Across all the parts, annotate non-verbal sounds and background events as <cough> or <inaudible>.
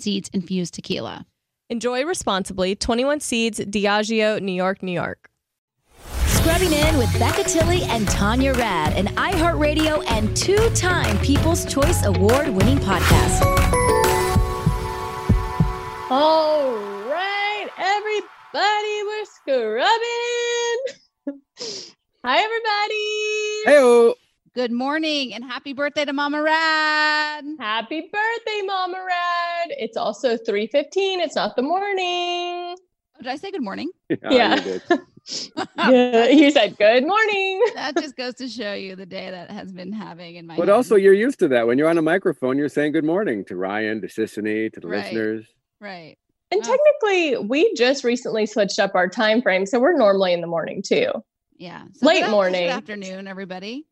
Seeds infused tequila. Enjoy responsibly. 21 Seeds, Diageo, New York, New York. Scrubbing in with Becca Tilley and Tanya Rad, an iHeartRadio and two time People's Choice Award winning podcast. All right, everybody, we're scrubbing. <laughs> Hi, everybody. Hey, Good morning and happy birthday to Mama Rad. Happy birthday, Mama Rad. It's also 3.15. It's not the morning. Oh, did I say good morning? <laughs> Yeah. <laughs> <laughs> Yeah, you said good morning. that just goes to show you the day that has been having in my But head. also, you're used to that. When you're on a microphone, you're saying good morning to Ryan, to Sisanie, to the Right. listeners. right. And Oh. technically, we just recently switched up our time frame, so we're normally in the morning too. Yeah. Late morning. Good afternoon, everybody.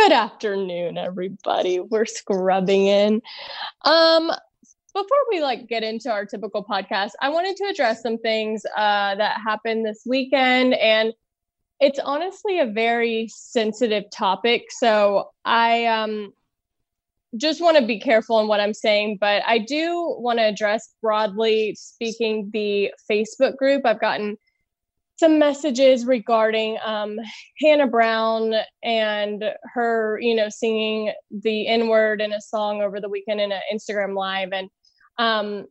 Good afternoon, everybody. We're scrubbing in. Um, before we like get into our typical podcast, I wanted to address some things uh, that happened this weekend, and it's honestly a very sensitive topic. So I um, just want to be careful in what I'm saying, but I do want to address broadly speaking the Facebook group. I've gotten some messages regarding um, Hannah Brown and her, you know, singing the N word in a song over the weekend in an Instagram live. And um,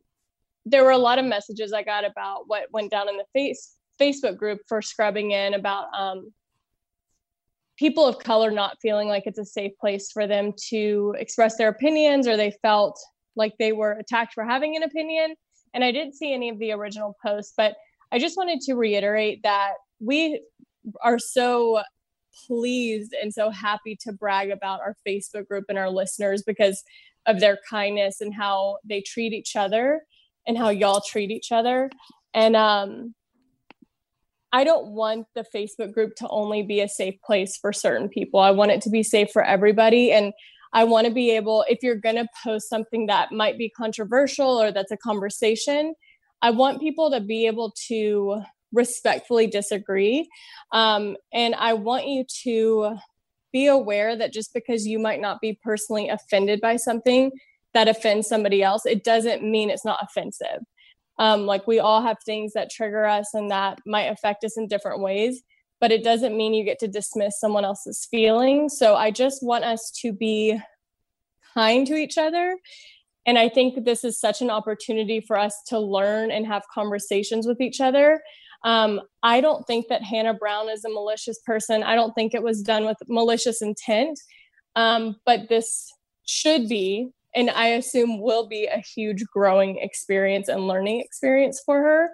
there were a lot of messages I got about what went down in the face Facebook group for scrubbing in about um, people of color not feeling like it's a safe place for them to express their opinions or they felt like they were attacked for having an opinion. And I didn't see any of the original posts, but I just wanted to reiterate that we are so pleased and so happy to brag about our Facebook group and our listeners because of their kindness and how they treat each other and how y'all treat each other. And um, I don't want the Facebook group to only be a safe place for certain people. I want it to be safe for everybody. And I want to be able, if you're going to post something that might be controversial or that's a conversation, I want people to be able to respectfully disagree. Um, and I want you to be aware that just because you might not be personally offended by something that offends somebody else, it doesn't mean it's not offensive. Um, like we all have things that trigger us and that might affect us in different ways, but it doesn't mean you get to dismiss someone else's feelings. So I just want us to be kind to each other. And I think this is such an opportunity for us to learn and have conversations with each other. Um, I don't think that Hannah Brown is a malicious person. I don't think it was done with malicious intent. Um, but this should be and I assume will be a huge growing experience and learning experience for her.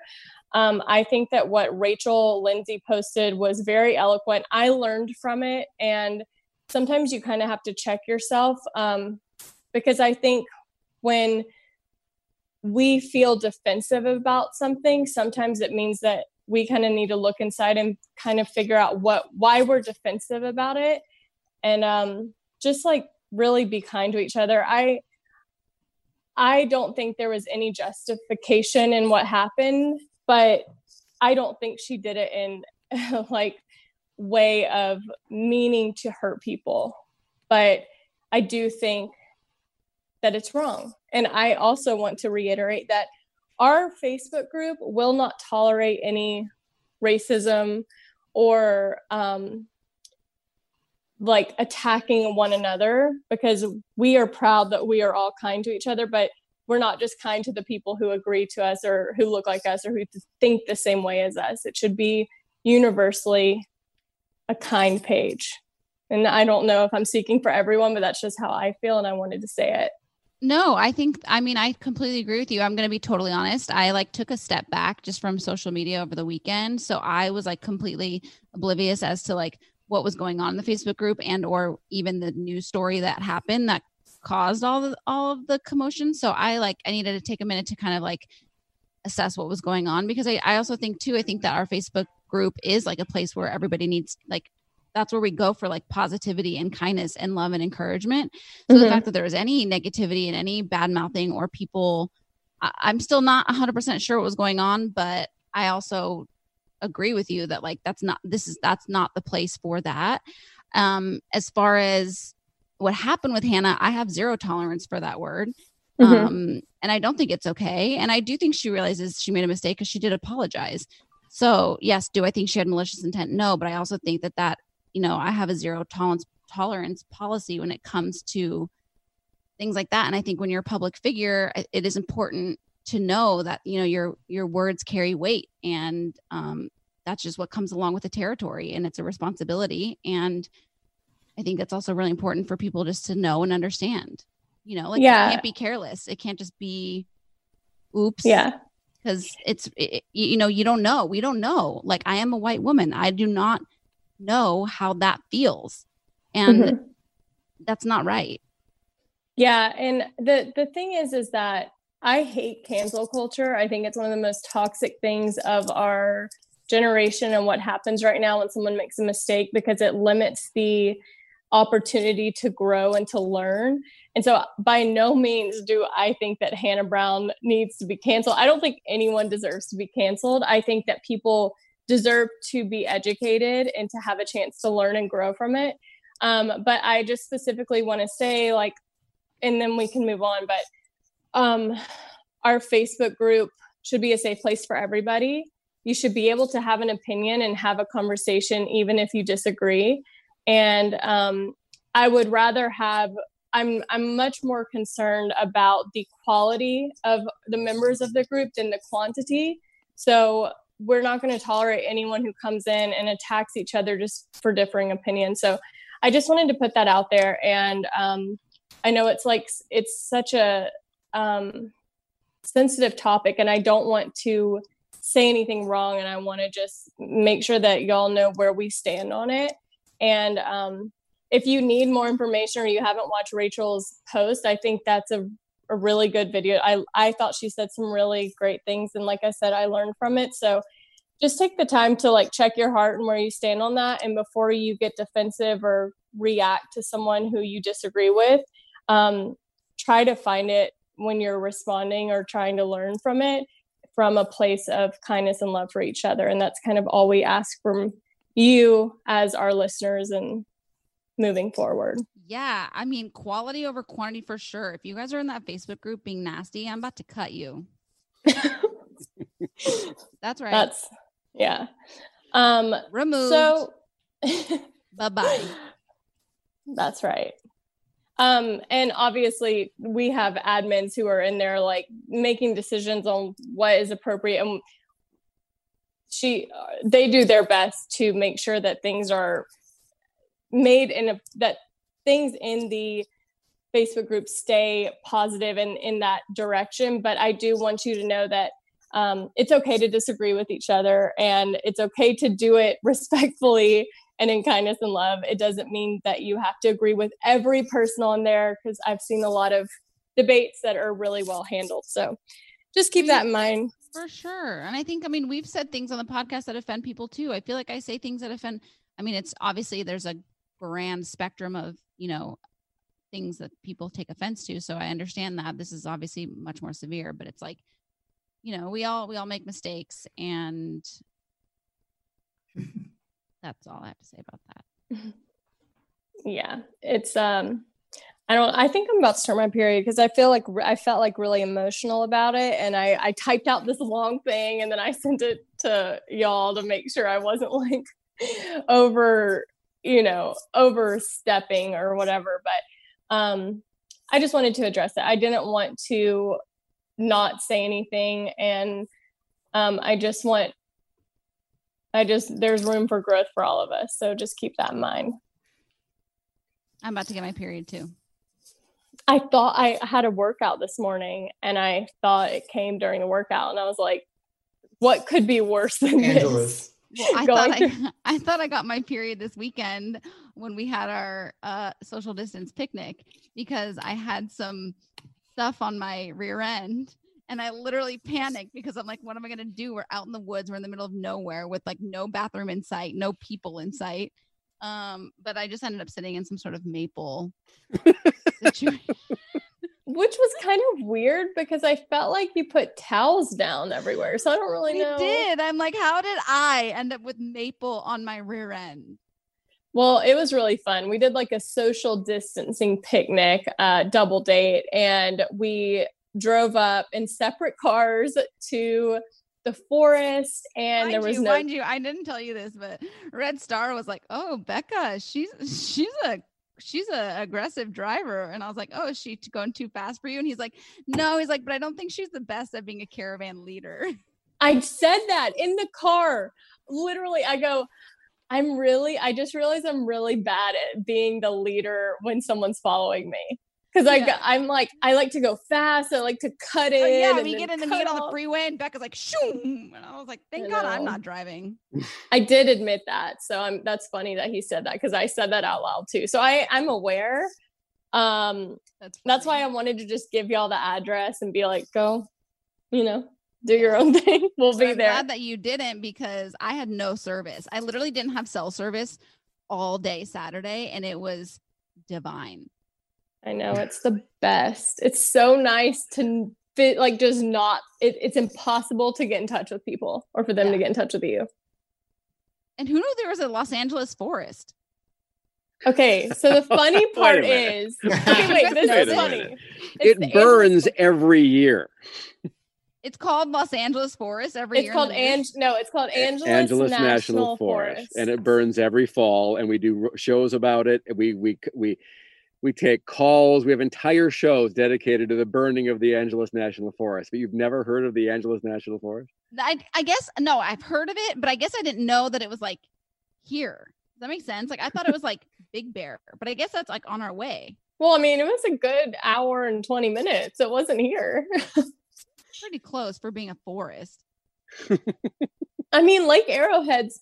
Um, I think that what Rachel Lindsay posted was very eloquent. I learned from it, and sometimes you kind of have to check yourself um, because I think when we feel defensive about something, sometimes it means that we kind of need to look inside and kind of figure out what why we're defensive about it, and um, just like really be kind to each other. I I don't think there was any justification in what happened, but I don't think she did it in <laughs> like way of meaning to hurt people. But I do think that it's wrong. And I also want to reiterate that our Facebook group will not tolerate any racism or um, like attacking one another because we are proud that we are all kind to each other but we're not just kind to the people who agree to us or who look like us or who think the same way as us. It should be universally a kind page. And i don't know if i'm seeking for everyone but that's just how i feel and i wanted to say it no, I think I mean I completely agree with you. I'm going to be totally honest. I like took a step back just from social media over the weekend, so I was like completely oblivious as to like what was going on in the Facebook group and or even the news story that happened that caused all the, all of the commotion. So I like I needed to take a minute to kind of like assess what was going on because I, I also think too I think that our Facebook group is like a place where everybody needs like that's where we go for like positivity and kindness and love and encouragement. So mm-hmm. the fact that there was any negativity and any bad mouthing or people, I, I'm still not 100% sure what was going on, but I also agree with you that like that's not this is that's not the place for that um as far as what happened with hannah i have zero tolerance for that word mm-hmm. um and i don't think it's okay and i do think she realizes she made a mistake because she did apologize so yes do i think she had malicious intent no but i also think that that you know i have a zero tolerance tolerance policy when it comes to things like that. And i think when you're a public figure it is important to know that you know your your words carry weight and um, that's just what comes along with the territory and it's a responsibility. And i think that's also really important for people just to know and understand you know like yeah. it can't be careless. It can't just be oops. Yeah. Because it's it, you know you don't know. We don't know. Like i am a white woman. I do not know how that feels and mm-hmm. that's not right yeah and the the thing is is that I hate cancel culture. I think it's one of the most toxic things of our generation and what happens right now when someone makes a mistake because it limits the opportunity to grow and to learn. And so, by no means do I think that Hannah Brown needs to be canceled. I don't think anyone deserves to be canceled. I think that people deserve to be educated and to have a chance to learn and grow from it. Um, but I just specifically want to say, like, and then we can move on. But um, our Facebook group should be a safe place for everybody. You should be able to have an opinion and have a conversation, even if you disagree. And um, I would rather have. I'm I'm much more concerned about the quality of the members of the group than the quantity. So we're not going to tolerate anyone who comes in and attacks each other just for differing opinions. So I just wanted to put that out there. And um, I know it's like it's such a um, sensitive topic and I don't want to say anything wrong and I want to just make sure that y'all know where we stand on it. And um, if you need more information or you haven't watched Rachel's post, I think that's a, a really good video. I, I thought she said some really great things. And like I said, I learned from it. So just take the time to like check your heart and where you stand on that. And before you get defensive or react to someone who you disagree with, um, try to find it when you're responding or trying to learn from it from a place of kindness and love for each other. And that's kind of all we ask from you as our listeners and moving forward. Yeah. I mean, quality over quantity for sure. If you guys are in that Facebook group being nasty, I'm about to cut you. <laughs> That's right. That's yeah. Um removed. so <laughs> bye bye. <laughs> That's right. Um, and obviously we have admins who are in there like making decisions on what is appropriate and she they do their best to make sure that things are made in a that things in the Facebook group stay positive and in that direction. But I do want you to know that um, it's okay to disagree with each other and it's okay to do it <laughs> respectfully and in kindness and love. It doesn't mean that you have to agree with every person on there because I've seen a lot of debates that are really well handled. So just keep that in mind. For sure. And I think, I mean, we've said things on the podcast that offend people too. I feel like I say things that offend. I mean, it's obviously there's a grand spectrum of, you know, things that people take offense to. So I understand that this is obviously much more severe, but it's like, you know, we all we all make mistakes and <laughs> that's all I have to say about that. <laughs> Yeah, it's um I don't I think I'm about to start my period because I feel like I felt like really emotional about it and I I typed out this long thing and then I sent it to y'all to make sure I wasn't <laughs> like over, you know, overstepping or whatever, but um I just wanted to address it. I didn't want to not say anything and um I just want I just there's room for growth for all of us. So just keep that in mind. I'm about to get my period too. I thought I had a workout this morning and I thought it came during the workout and I was like, what could be worse than this? Well, I thought I, <laughs> I thought I got my period this weekend when we had our uh, social distance picnic because I had some stuff on my rear end and I literally panicked because I'm like, what am I gonna do? We're out in the woods, we're in the middle of nowhere with like no bathroom in sight, no people in sight. Um, but I just ended up sitting in some sort of maple <laughs> situation. Which was kind of weird because I felt like you put towels down everywhere. So I don't really know. I did. I'm like, how did I end up with maple on my rear end? Well, it was really fun. We did like a social distancing picnic, uh, double date, and we drove up in separate cars to the forest and mind there was you, no mind you i didn't tell you this but red star was like oh becca she's she's a she's a aggressive driver. And i was like oh is she going too fast for you? And he's like no. He's like but i don't think she's the best at being a caravan leader. <laughs> I said that in the car. Literally i go i'm really i just realized i'm really bad at being the leader when someone's following me because I Yeah. I'm like I like to go fast. I like to cut it. oh, yeah we get in the meet on the freeway and becca's like shoom and i was like thank god i'm not driving I did admit that, so I'm. That's funny that he said that because I said that out loud too. So I I'm aware. Um, that's that's why I wanted to just give y'all the address and be like, go, you know, do your own <laughs> thing. We'll But be I'm there. glad that you didn't because I had no service. I literally didn't have cell service all day Saturday, and it was divine. I know it's the best. It's so nice to fit, like just not. It, it's impossible to get in touch with people or for them to get in touch with you. And who knew there was a Los Angeles forest? Okay, so the <laughs> funny part minute. is, <laughs> okay, wait, this Wait is funny. It's It burns Angeles- every year. It's called Los Angeles Forest every It's year. in called the news. Ange. No, it's called Angeles, Angeles National, National, Forest. Forest, and it burns every fall. And we do ro- shows about it. We we we we take calls. We have entire shows dedicated to the burning of the Angeles National Forest. But you've never heard of the Angeles National Forest? I, I guess no, I've heard of it, but I guess I didn't know that it was like here. Does that make sense? Like I thought it was like <laughs> Big Bear, but I guess that's like on our way. Well, I mean, it was a good hour and twenty minutes. It wasn't here. <laughs> Pretty close for being a forest. <laughs> I mean, Lake Arrowhead's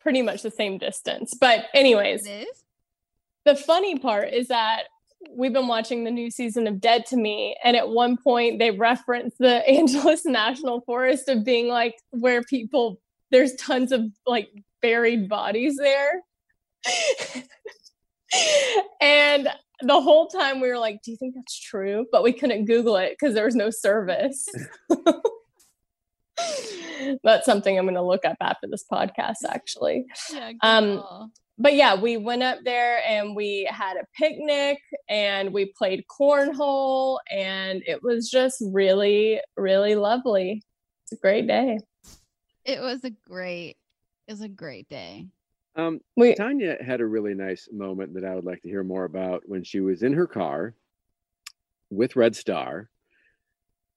pretty much the same distance. But anyways, It is. The funny part is that we've been watching the new season of Dead to Me, and at one point they reference the <laughs> Angeles National Forest of being like where people there's tons of like buried bodies there. <laughs> and the whole time we were like, Do you think that's true? But we couldn't Google it because there was no service. <laughs> that's something I'm going to look up after this podcast, actually Yeah. Um. But yeah, we went up there and we had a picnic and we played cornhole and it was just really, really lovely. It's a great day. It was a great, it was a great day. Um, We Tanya had a really nice moment that I would like to hear more about when she was in her car with Red Star,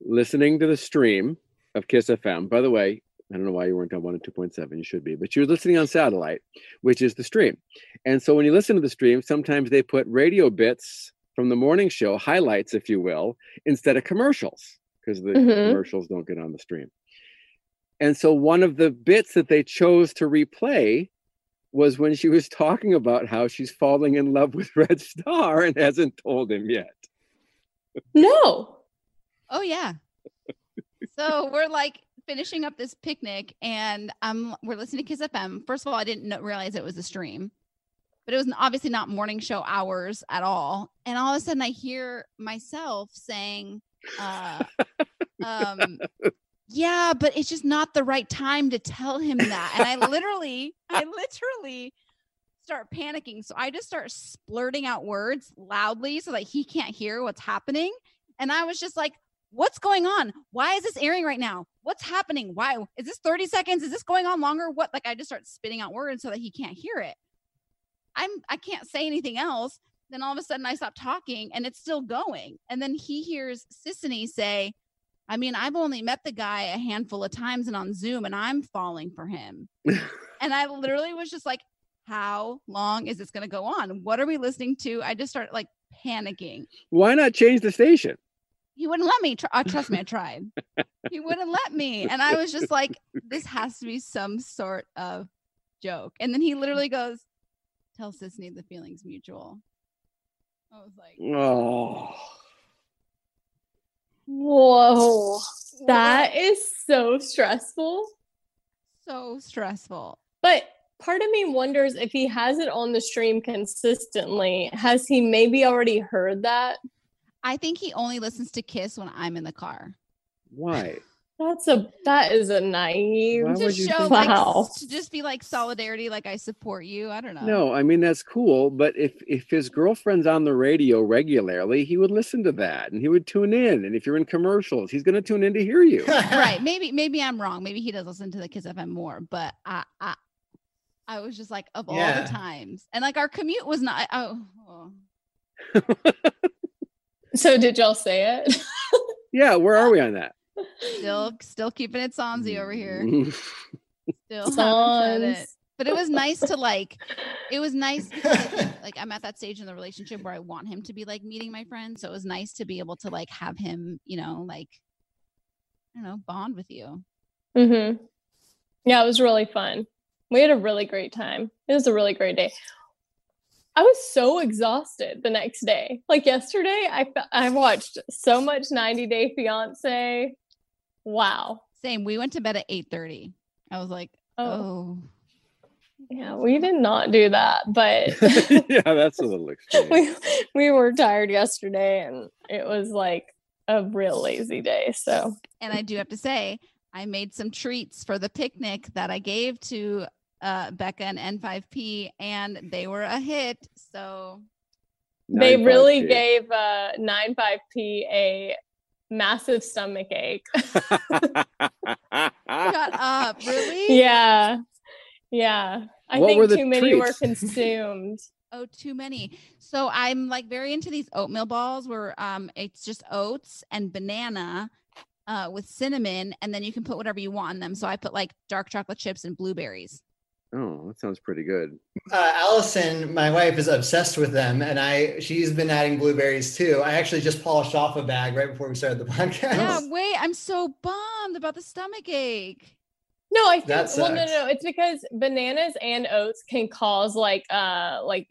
listening to the stream of Kiss FM. By the way, I don't know why you weren't on one and two point seven. You should be, but you were listening on satellite, which is the stream. And so when you listen to the stream, sometimes they put radio bits from the morning show, highlights, if you will, instead of commercials, because the Mhm. commercials don't get on the stream. And so one of the bits that they chose to replay was when she was talking about how she's falling in love with Red Star and hasn't told him yet. no. Oh yeah. so we're like finishing up this picnic, and um, we're listening to Kiss FM. First of all, I didn't know, realize it was a stream, but it was obviously not morning show hours at all. And all of a sudden, I hear myself saying, uh, um, "Yeah, but it's just not the right time to tell him that." And I literally, I literally start panicking. So I just start splurting out words loudly so that he can't hear what's happening. And I was just like, what's going on? Why is this airing right now? What's happening? Why is this 30 seconds? Is this going on longer? What like I just start spitting out words so that he can't hear it. I'm I can't say anything else. Then all of a sudden I stop talking and it's still going. And then he hears Sisanie say, I mean, I've only met the guy a handful of times and on Zoom and I'm falling for him. <laughs> and I literally was just like, how long is this going to go on? What are we listening to? I just started like panicking. Why not change the station? He wouldn't let me. Tr- uh, trust me, I <laughs> tried. He wouldn't let me. And I was just like, this has to be some sort of joke. And then he literally goes, tell Sisanie the feeling's mutual. I was like, Oh, Whoa. That is so stressful. so stressful. But part of me wonders if he has it on the stream consistently. Has he maybe already heard that? I think he only listens to Kiss when I'm in the car. why? That's a that is a naive. Why to would you show think like Wow. s- to just be like solidarity, like I support you. I don't know. No, I mean that's cool, but if if his girlfriend's on the radio regularly, he would listen to that and he would tune in. And if you're in commercials, he's going to tune in to hear you. <laughs> right. Maybe maybe I'm wrong. Maybe he does listen to the Kiss FM more, but I I I was just like of all Yeah. the times. And like our commute was not oh, oh. <laughs> So did y'all say it? <laughs> yeah, where are we on that? still still keeping it Sonzy over here. <laughs> Still haven't said it. But it was nice to like it was nice because <laughs> like I'm at that stage in the relationship where I want him to be like meeting my friends. So it was nice to be able to like have him, you know, like I don't know, bond with you. Mm-hmm. Yeah, it was really fun. We had a really great time. It was a really great day. I was so exhausted the next day. Like yesterday, I fe- I watched so much 90 Day Fiance. Wow. Same. We went to bed at 8:30. I was like, Oh, oh. yeah, we did not do that, but <laughs> yeah, that's a little <laughs> extreme. we we were tired yesterday, and it was like a real lazy day. So And I do have to say, I made some treats for the picnic that I gave to uh, Becca and N5P, and they were a hit. So they 9.5 really P. gave uh, 95p a massive stomach ache. <laughs> shut up, really? yeah yeah i What think too many were <laughs> consumed Oh, too many. So I'm like very into these oatmeal balls where um it's just oats and banana uh with cinnamon, and then you can put whatever you want in them. So I put like dark chocolate chips and blueberries. Oh, that sounds pretty good. uh, Allison, my wife, is obsessed with them, and I she's been adding blueberries too. I actually just polished off a bag right before we started the <laughs> podcast. Yeah, wait, I'm so bummed about the stomach ache. no i think well no sucks. no it's because bananas and oats can cause like uh like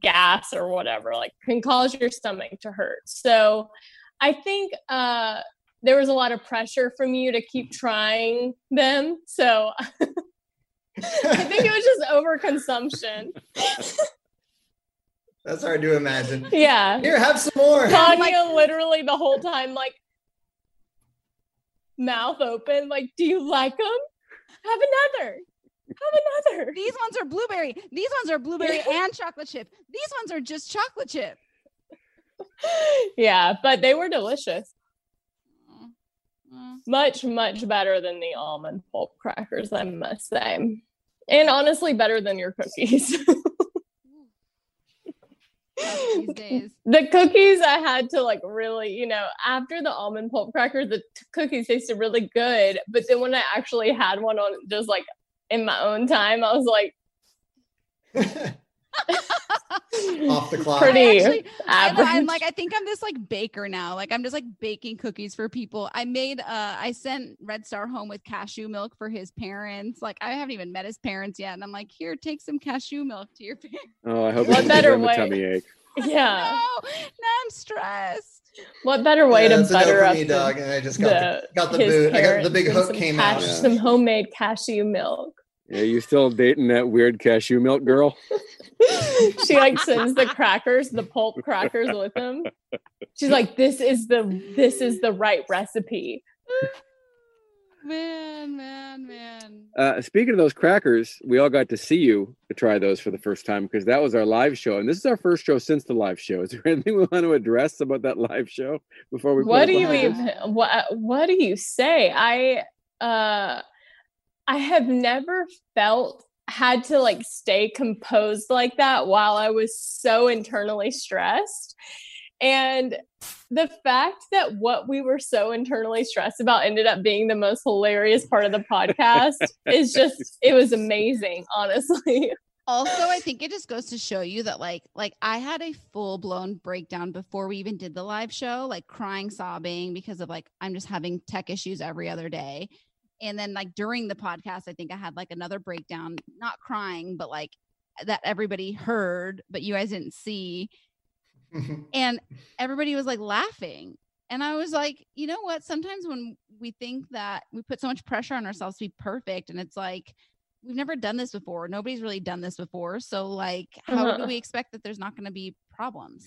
gas or whatever like can cause your stomach to hurt so i think uh there was a lot of pressure from you to keep trying them so <laughs> i think it was just overconsumption That's hard to imagine. yeah Here, have some more. Tanya literally the whole time, like mouth open, like, do you like them? Have another. Have another. These ones are blueberry. These ones are blueberry <laughs> and chocolate chip. These ones are just chocolate chip. yeah, but they were delicious. Much, much better than the almond pulp crackers, I must say. And honestly, better than your cookies. <laughs> the cookies I had to like really, you know, after the almond pulp crackers, the t- cookies tasted really good. But then when I actually had one on just like in my own time, I was like, <laughs> Off the clock. Pretty I actually, I, average. I'm like, I think I'm this like baker now. Like I'm just like baking cookies for people. I made, uh, I sent Red Star home with cashew milk for his parents. Like I haven't even met his parents yet, and I'm like, here, take some cashew milk to your parents. Oh, I hope What better have a way? tummy ache. <laughs> yeah. No, now I'm stressed. What better way Yeah, to that's a no butter for up me, the, dog. And I just got the, got the boot. I got the big hook some came cash- out. Some homemade cashew milk. Yeah, you still dating that weird cashew milk girl? <laughs> she like sends the crackers, the pulp crackers with them. She's like, "This is the this is the right recipe." <laughs> Man, man, man. Uh, speaking of those crackers, we all got to see you to try those for the first time because that was our live show, and this is our first show since the live show. Is there <laughs> anything we want to address about that live show before we? put What do you even what what do you say? I uh I have never felt had to like stay composed like that while I was so internally stressed. And the fact that what we were so internally stressed about ended up being the most hilarious part of the podcast <laughs> is just it was amazing, honestly. also i <laughs> think it just goes to show you that like like i had a full-blown breakdown before we even did the live show like crying sobbing because of like i'm just having tech issues every other day and then like during the podcast i think i had like another breakdown not crying but like that everybody heard but you guys didn't see. <laughs> And everybody was like laughing. And i was like you know what? Sometimes when we think that we put so much pressure on ourselves to be perfect and it's like we've never done this before. Nobody's really done this before. So like how do Uh-huh. we expect that there's not going to be problems?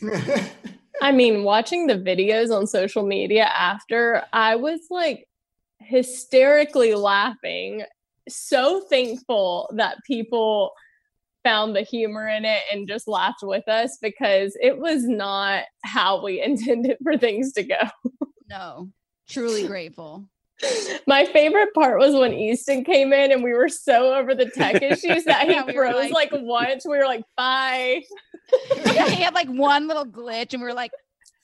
<laughs> I mean, watching the videos on social media after, I was like hysterically laughing. So thankful that people found the humor in it and just laughed with us because it was not how we <laughs> intended for things to go. no truly grateful <laughs> My favorite part was when Easton came in and we were so over the tech <laughs> issues that he Yeah, we froze like- like once. We were like, bye. yeah he had like one little glitch and we were like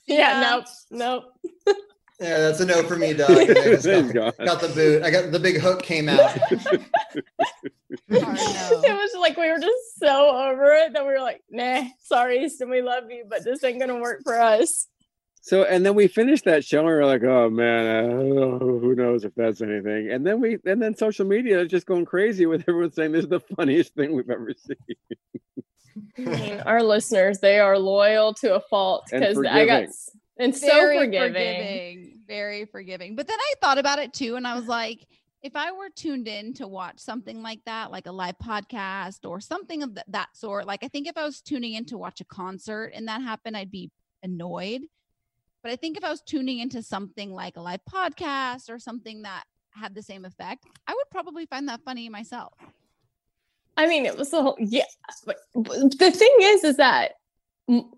"See Yeah, ya." nope, nope. Yeah, that's a no for me, dog. And <laughs> I just got, you got the boot. I got the big hook came out. Hard <laughs> no. it was like we were just so over it that we were like, nah, sorry, Easton, we love you, but this ain't gonna work for us. So, and then we finished that show, and we were like, "Oh man, uh, who knows if that's anything?" And then we, and then social media is just going crazy with everyone saying this is the funniest thing we've ever seen. I mean, our listeners, they are loyal to a fault because I got and so forgiving. forgiving, very forgiving. But then I thought about it too, and I was like, if I were tuned in to watch something like that, like a live podcast or something of th- that sort, like I think if I was tuning in to watch a concert and that happened, I'd be annoyed. But I think if I was tuning into something like a live podcast or something that had the same effect, I would probably find that funny myself. I mean, it was the whole yeah. But the thing is, is that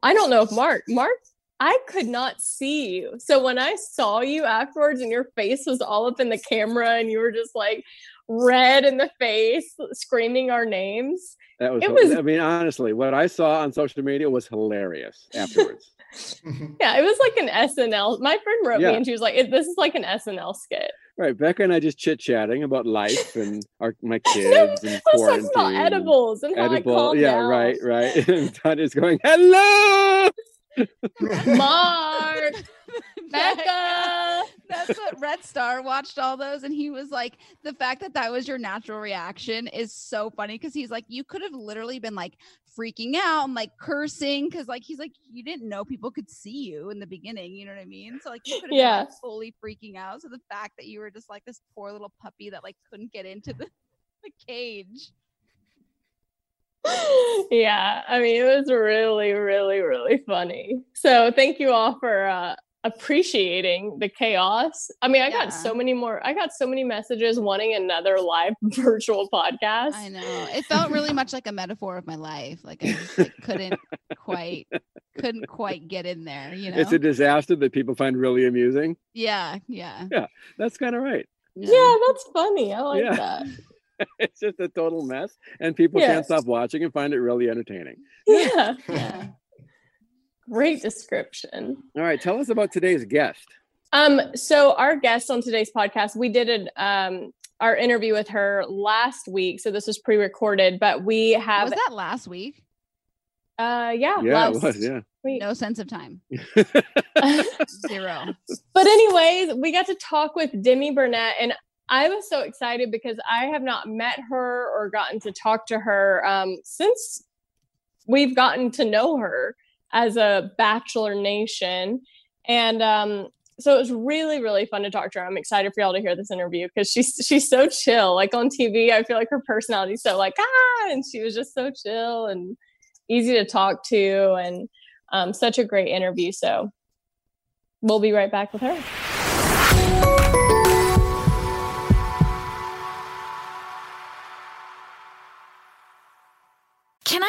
I don't know if Mark, Mark, I could not see you. So when I saw you afterwards, and your face was all up in the camera, and you were just like red in the face, screaming our names. That was, It was- I mean, honestly, what I saw on social media was hilarious afterwards. <laughs> Mm-hmm. Yeah, it was like an SNL. My friend wrote Yeah. me, and she was like, "This is like an SNL skit." right, Becca and I just chit chatting about life and <laughs> our my No, kids and I was talking quarantine. about and edibles and how I edible, calmed yeah, down. right, right. <laughs> And Tanya's going, "Hello." Mark, <laughs> Becca. <laughs> That's what Red Star watched all those, and he was like, the fact that that was your natural reaction is so funny because he's like, you could have literally been like freaking out and like cursing because like he's like, you didn't know people could see you in the beginning, you know what I mean? So like, you could have Yeah. been like, fully freaking out. So the fact that you were just like this poor little puppy that like couldn't get into the, <laughs> the cage. <laughs> yeah, I mean, it was really, really, really funny. So thank you all for uh, appreciating the chaos. I mean, I got so many more. I got so many messages wanting another live <laughs> virtual podcast. I know. It felt really much like a metaphor of my life. Like I just like, couldn't quite couldn't quite get in there, you know. It's a disaster that people find really amusing. yeah, yeah. Yeah, that's kind of right. yeah, that's funny. I like Yeah. that. <laughs> it's just a total mess, and people Yes. can't stop watching and find it really entertaining. Yeah. Yeah. Great description. All right, tell us about today's guest. Um, so our guest on today's podcast, we did an um our interview with her last week. So this was pre-recorded, but we have Was that last week? uh yeah, Yeah, last it was. Yeah. week. No sense of time. <laughs> Zero. <laughs> But anyways, we got to talk with Demi Burnett and I was so excited because I have not met her or gotten to talk to her um, since we've gotten to know her as a Bachelor Nation. And um, so it was really, really fun to talk to her. I'm excited for y'all to hear this interview because she's she's so chill. Like on TV, I feel like her personality is so like ah, and she was just so chill and easy to talk to, and um, such a great interview. So we'll be right back with her.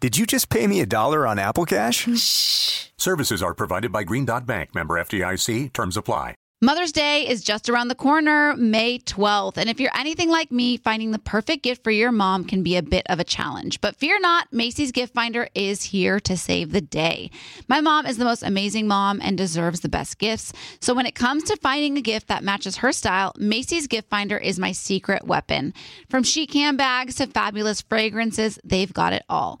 Did you just pay me a dollar on Apple Cash? Shh. Services are provided by Green Dot Bank, member FDIC. Terms apply. Mother's Day is just around the corner, May 12th. And if you're anything like me, finding the perfect gift for your mom can be a bit of a challenge. But fear not, Macy's Gift Finder is here to save the day. My mom is the most amazing mom and deserves the best gifts. So when it comes to finding a gift that matches her style, Macy's Gift Finder is my secret weapon. From chic handbags to fabulous fragrances, they've got it all.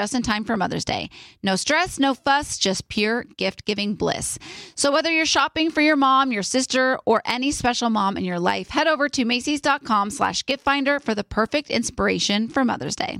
just in time for Mother's Day. No stress, no fuss, just pure gift giving bliss. So, whether you're shopping for your mom, your sister, or any special mom in your life, head over to Macy's.com slash gift finder for the perfect inspiration for Mother's Day.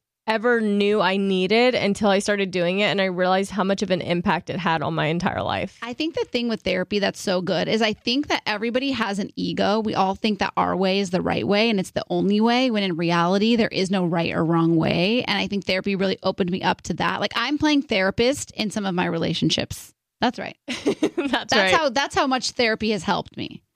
ever knew I needed until I started doing it and I realized how much of an impact it had on my entire life. I think the thing with therapy that's so good is I think that everybody has an ego. We all think that our way is the right way and it's the only way, when in reality, there is no right or wrong way. And I think therapy really opened me up to that. Like I'm playing therapist in some of my relationships. That's right. <laughs> that's, That's right. how that's how much therapy has helped me.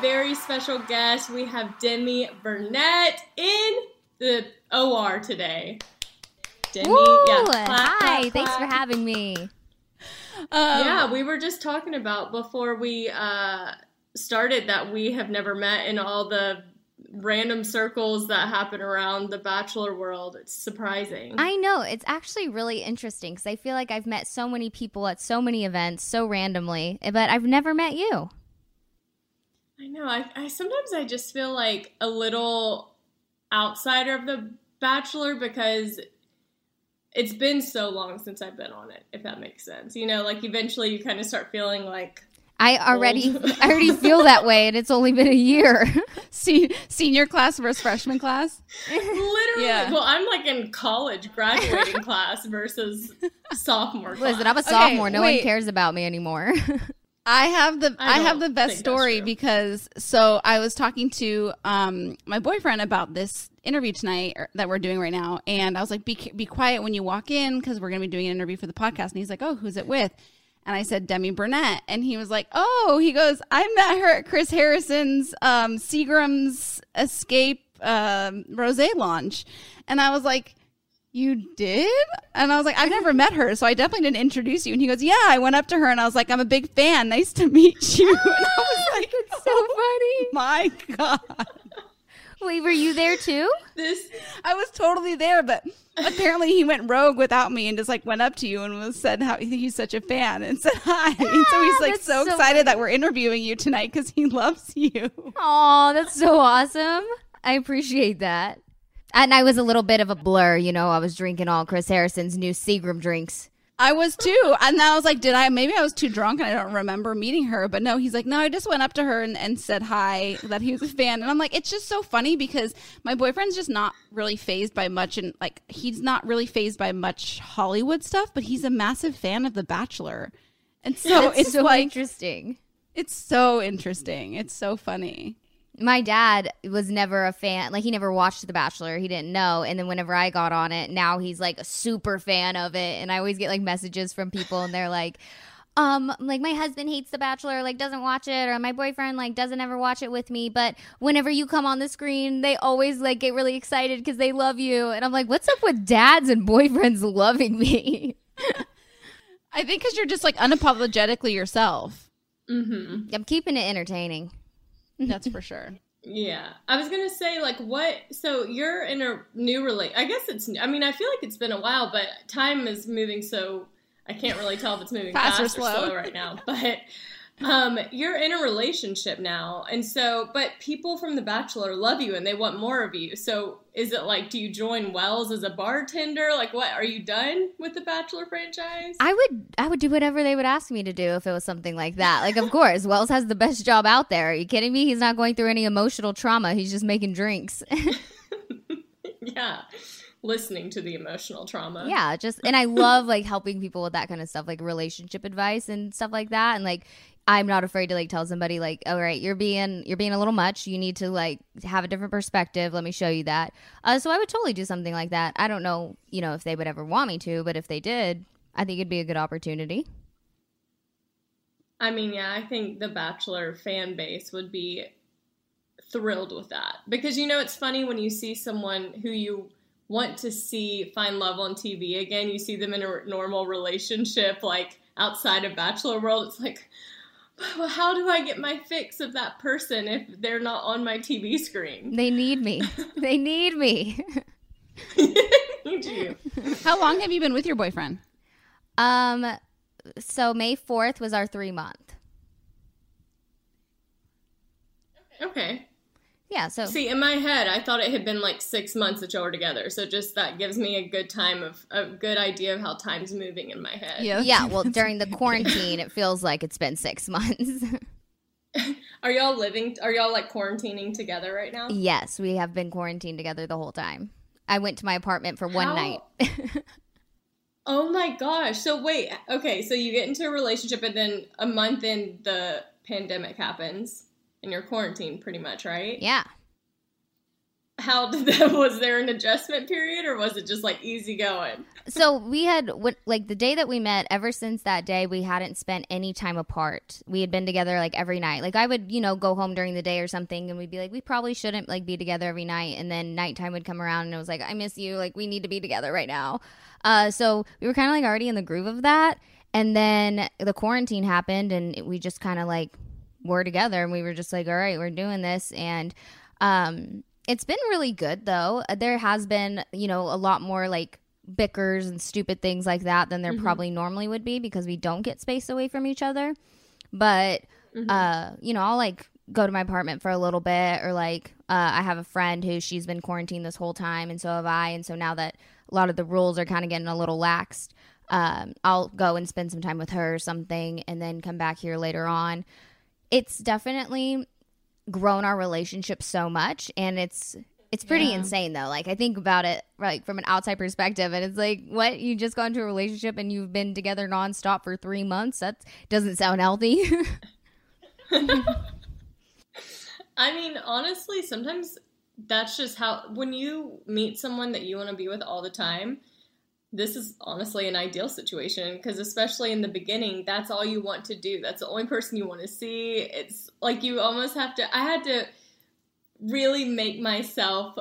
Very special guest. We have Demi Burnett in the OR today. Demi, Woo! yeah. clap, Hi, clap, thanks for having me. yeah, we were just talking about before we uh, started that we have never met in all the random circles that happen around the bachelor world. It's surprising. I know it's actually really interesting because I feel like I've met so many people at so many events so randomly, but I've never met you. I know. I, I sometimes I just feel like a little outsider of the Bachelor because it's been so long since I've been on it. If that makes sense, you know, like eventually you kind of start feeling like I already, Old. I already feel that way, and it's only been a year. <laughs> Se- senior class versus freshman class. literally. Yeah. Well, I'm like in college graduating <laughs> class versus sophomore class. Listen, I'm a Okay, sophomore. no one cares about me anymore. <laughs> I have the I I, have the best story because so I was talking to um my boyfriend about this interview tonight or, that we're doing right now, and I was like, "Be be quiet when you walk in because we're gonna be doing an interview for the podcast." And he's like, "Oh, who's it with?" And I said Demi Burnett, and he was like, "Oh," he goes, "I met her at Chris Harrison's um, Seagram's Escape um, Rose launch," and I was like. You did? And I was like, I've never met her, so I definitely didn't introduce you. And he goes, Yeah, I went up to her and I was like, I'm a big fan. Nice to meet you. <laughs> And I <laughs> was like, It's so oh funny. My God. Wait, were you there too? this I was totally there, but apparently he went rogue without me and just like went up to you and was said how he's such a fan and said hi. And so he's like so, so excited funny. that we're interviewing you tonight because he loves you. Oh, that's so awesome. I appreciate that. And I was a little bit of a blur, you know. I was drinking all Chris Harrison's new Seagram drinks. I was too. And then I was like, did I, maybe I was too drunk and I don't remember meeting her. But no, he's like, no, I just went up to her and, and said hi, that he was a fan. And I'm like, it's just so funny because my boyfriend's just not really fazed by much. And like, he's not really fazed by much Hollywood stuff, but he's a massive fan of The Bachelor. And so That's it's so like, interesting. it's so interesting. It's so funny. My dad was never a fan. Like he never watched The Bachelor. He didn't know. And then whenever I got on it, now he's like a super fan of it. And I always get like messages from people and they're like, um, like my husband hates The Bachelor, like doesn't watch it, or my boyfriend like doesn't ever watch it with me. But whenever you come on the screen, they always like get really excited because they love you. And I'm like, what's up with dads and boyfriends <laughs> loving me? I think because you're just like unapologetically yourself. mm-hmm. I'm keeping it entertaining. That's for sure. <laughs> Yeah, I was gonna say like what? So you're in a new relate. I guess it's. I mean, I feel like it's been a while, but time is moving so I can't really tell if it's moving Fast fast, or or slow. slow right now. <laughs> But um, you're in a relationship now, and so but people from The Bachelor love you and they want more of you. So is it like, do you join Wells as a bartender? Like, what? Are you done with the Bachelor franchise? I would I would do whatever they would ask me to do if it was something like that. Like of course, <laughs> Wells has the best job out there. Are you kidding me? He's not going through any emotional trauma. He's just making drinks. <laughs> yeah, listening to the emotional trauma. yeah, just and I love like helping people with that kind of stuff, like relationship advice and stuff like that. And like I'm not afraid to like tell somebody like, all right, you're being you're being a little much. You need to like have a different perspective. Let me show you that. Uh, so I would totally do something like that. I don't know, you know, if they would ever want me to, but if they did, I think it'd be a good opportunity. I mean, yeah, I think the Bachelor fan base would be thrilled with that because you know it's funny when you see someone who you want to see find love on TV again. You see them in a normal relationship, like outside of Bachelor world. It's like, <laughs> how do I get my fix of that person if they're not on my TV screen? They need me. <laughs> they need me. <laughs> Need you. How long have you been with your boyfriend? Um, so May fourth was our three month. Okay. Yeah. So See, in my head, I thought it had been like six months that y'all were together. So just that gives me a good time of a good idea of how time's moving in my head. yeah. yeah. Well, <laughs> during the quarantine, it feels like it's been six months. <laughs> Are y'all living? Are y'all like quarantining together right now? yes, we have been quarantined together the whole time. I went to my apartment for one How- night. <laughs> Oh my gosh. So wait, okay, so you get into a relationship and then a month in the pandemic happens and you're quarantined pretty much, right? yeah. How did that <laughs> was there an adjustment period or was it just like easy going? So we had like the day that we met. Ever since that day, we hadn't spent any time apart. We had been together like every night. Like I would, you know, go home during the day or something, and we'd be like, we probably shouldn't like be together every night. And then nighttime would come around, and it was like, I miss you. Like we need to be together right now. Uh, so we were kind of like already in the groove of that. And then the quarantine happened, and we just kind of like were together, and we were just like, all right, we're doing this, and um, it's been really good though. Uh, There has been, you know, a lot more like bickers and stupid things like that than there probably normally would be because we don't get space away from each other. But uh, you know, I'll like go to my apartment for a little bit or like uh, I have a friend who she's been quarantined this whole time and so have I and so now that a lot of the rules are kind of getting a little laxed, um, I'll go and spend some time with her or something and then come back here later on. It's definitely grown our relationship so much and it's it's pretty Yeah. insane though. Like i think about it like from an outside perspective and it's like what? You just got into a relationship and you've been together nonstop for three months? That doesn't sound healthy. <laughs> <laughs> I mean, honestly, sometimes that's just how when you meet someone that you want to be with all the time, this is honestly an ideal situation because especially in the beginning, that's all you want to do. That's the only person you want to see. It's like you almost have to I had to really make myself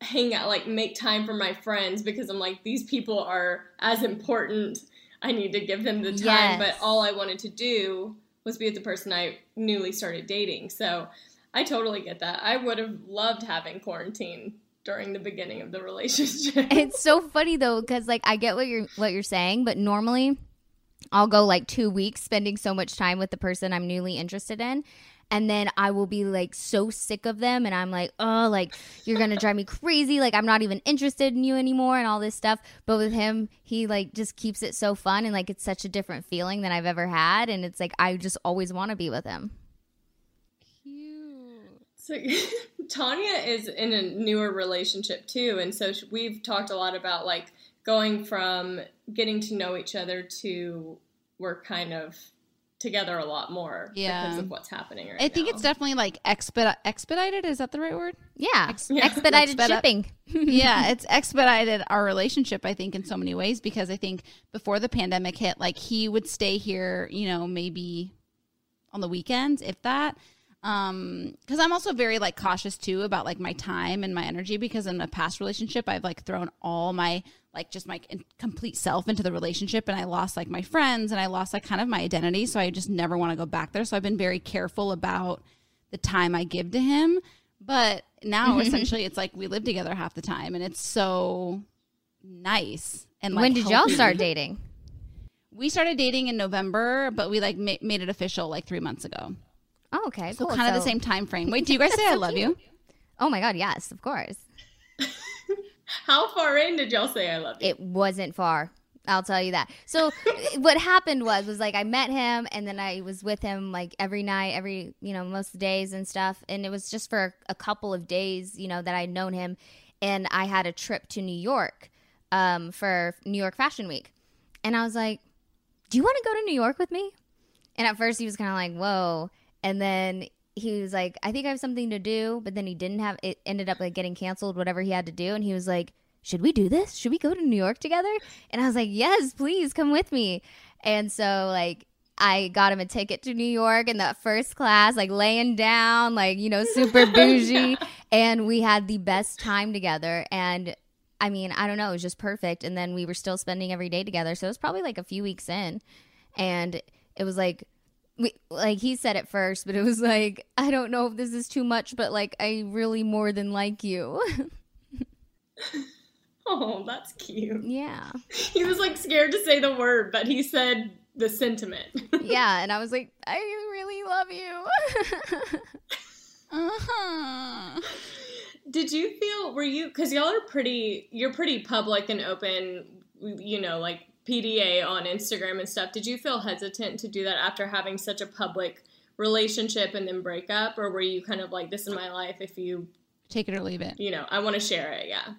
hang out like make time for my friends because I'm like these people are as important. I need to give them the time, Yes. but all I wanted to do was be with the person I newly started dating. So I totally get that. I would have loved having quarantine during the beginning of the <laughs> relationship. it's so funny though because like i get what you're what you're saying but normally i'll go like two weeks spending so much time with the person i'm newly interested in and then i will be like so sick of them and i'm like oh like you're gonna drive me <laughs> crazy like i'm not even interested in you anymore and all this stuff but with him he like just keeps it so fun and like it's such a different feeling than i've ever had and it's like i just always want to be with him So <laughs> Tanya is in a newer relationship too, and so we've talked a lot about like going from getting to know each other to we're kind of together a lot more Yeah. because of what's happening right I think now. it's definitely like expedi- expedited. Is that the right word? yeah, Yeah. <laughs> expedited Expedi- shipping <laughs> yeah, it's expedited our relationship, I think, in so many ways because I think before the pandemic hit, like he would stay here, you know, maybe on the weekends, if that. Um, because I'm also very like cautious too about like my time and my energy because in a past relationship, I've like thrown all my like just my complete self into the relationship and I lost like my friends and I lost like kind of my identity. So I just never want to go back there. So I've been very careful about the time I give to him. But now essentially it's like we live together half the time and it's so nice. And like when did y'all start dating We started dating in November, but we like ma- made it official like three months ago. Oh okay So cool. kind of the same time frame. Wait, do you guys <laughs> say I love you? oh my god yes of course <laughs> How far in did y'all say I love you? it wasn't far i'll tell you that so <laughs> what happened was was like i met him and then i was with him like every night every you know most days and stuff and it was just for a couple of days you know that i'd known him and i had a trip to new york um, for new york fashion week and i was like do you want to go to new york with me and at first he was kind of like whoa and then he was like i think i have something to do but then he didn't have it ended up like getting canceled whatever he had to do and he was like should we do this should we go to new york together and i was like yes please come with me and so like I got him a ticket to New York in that first class, like laying down, like, you know, super <laughs> bougie. and we had the best time together. And I mean, I don't know, it was just perfect. And then we were still spending every day together. So it was probably like a few weeks in. And it was like we, like he said it first, but it was like, I don't know if this is too much, but like I really more than like you. <laughs> Oh, that's cute. yeah. He was like scared to say the word, but he said the sentiment. <laughs> Yeah, and I was like, I really love you. Uh-huh. <laughs> Did you feel were you because y'all are pretty you're pretty public and open, you know, like PDA on Instagram and stuff. Did you feel hesitant to do that after having such a public relationship and then break up, or were you kind of like, "This is my life. If you, Take it or leave it. you know, I want to share it." Yeah.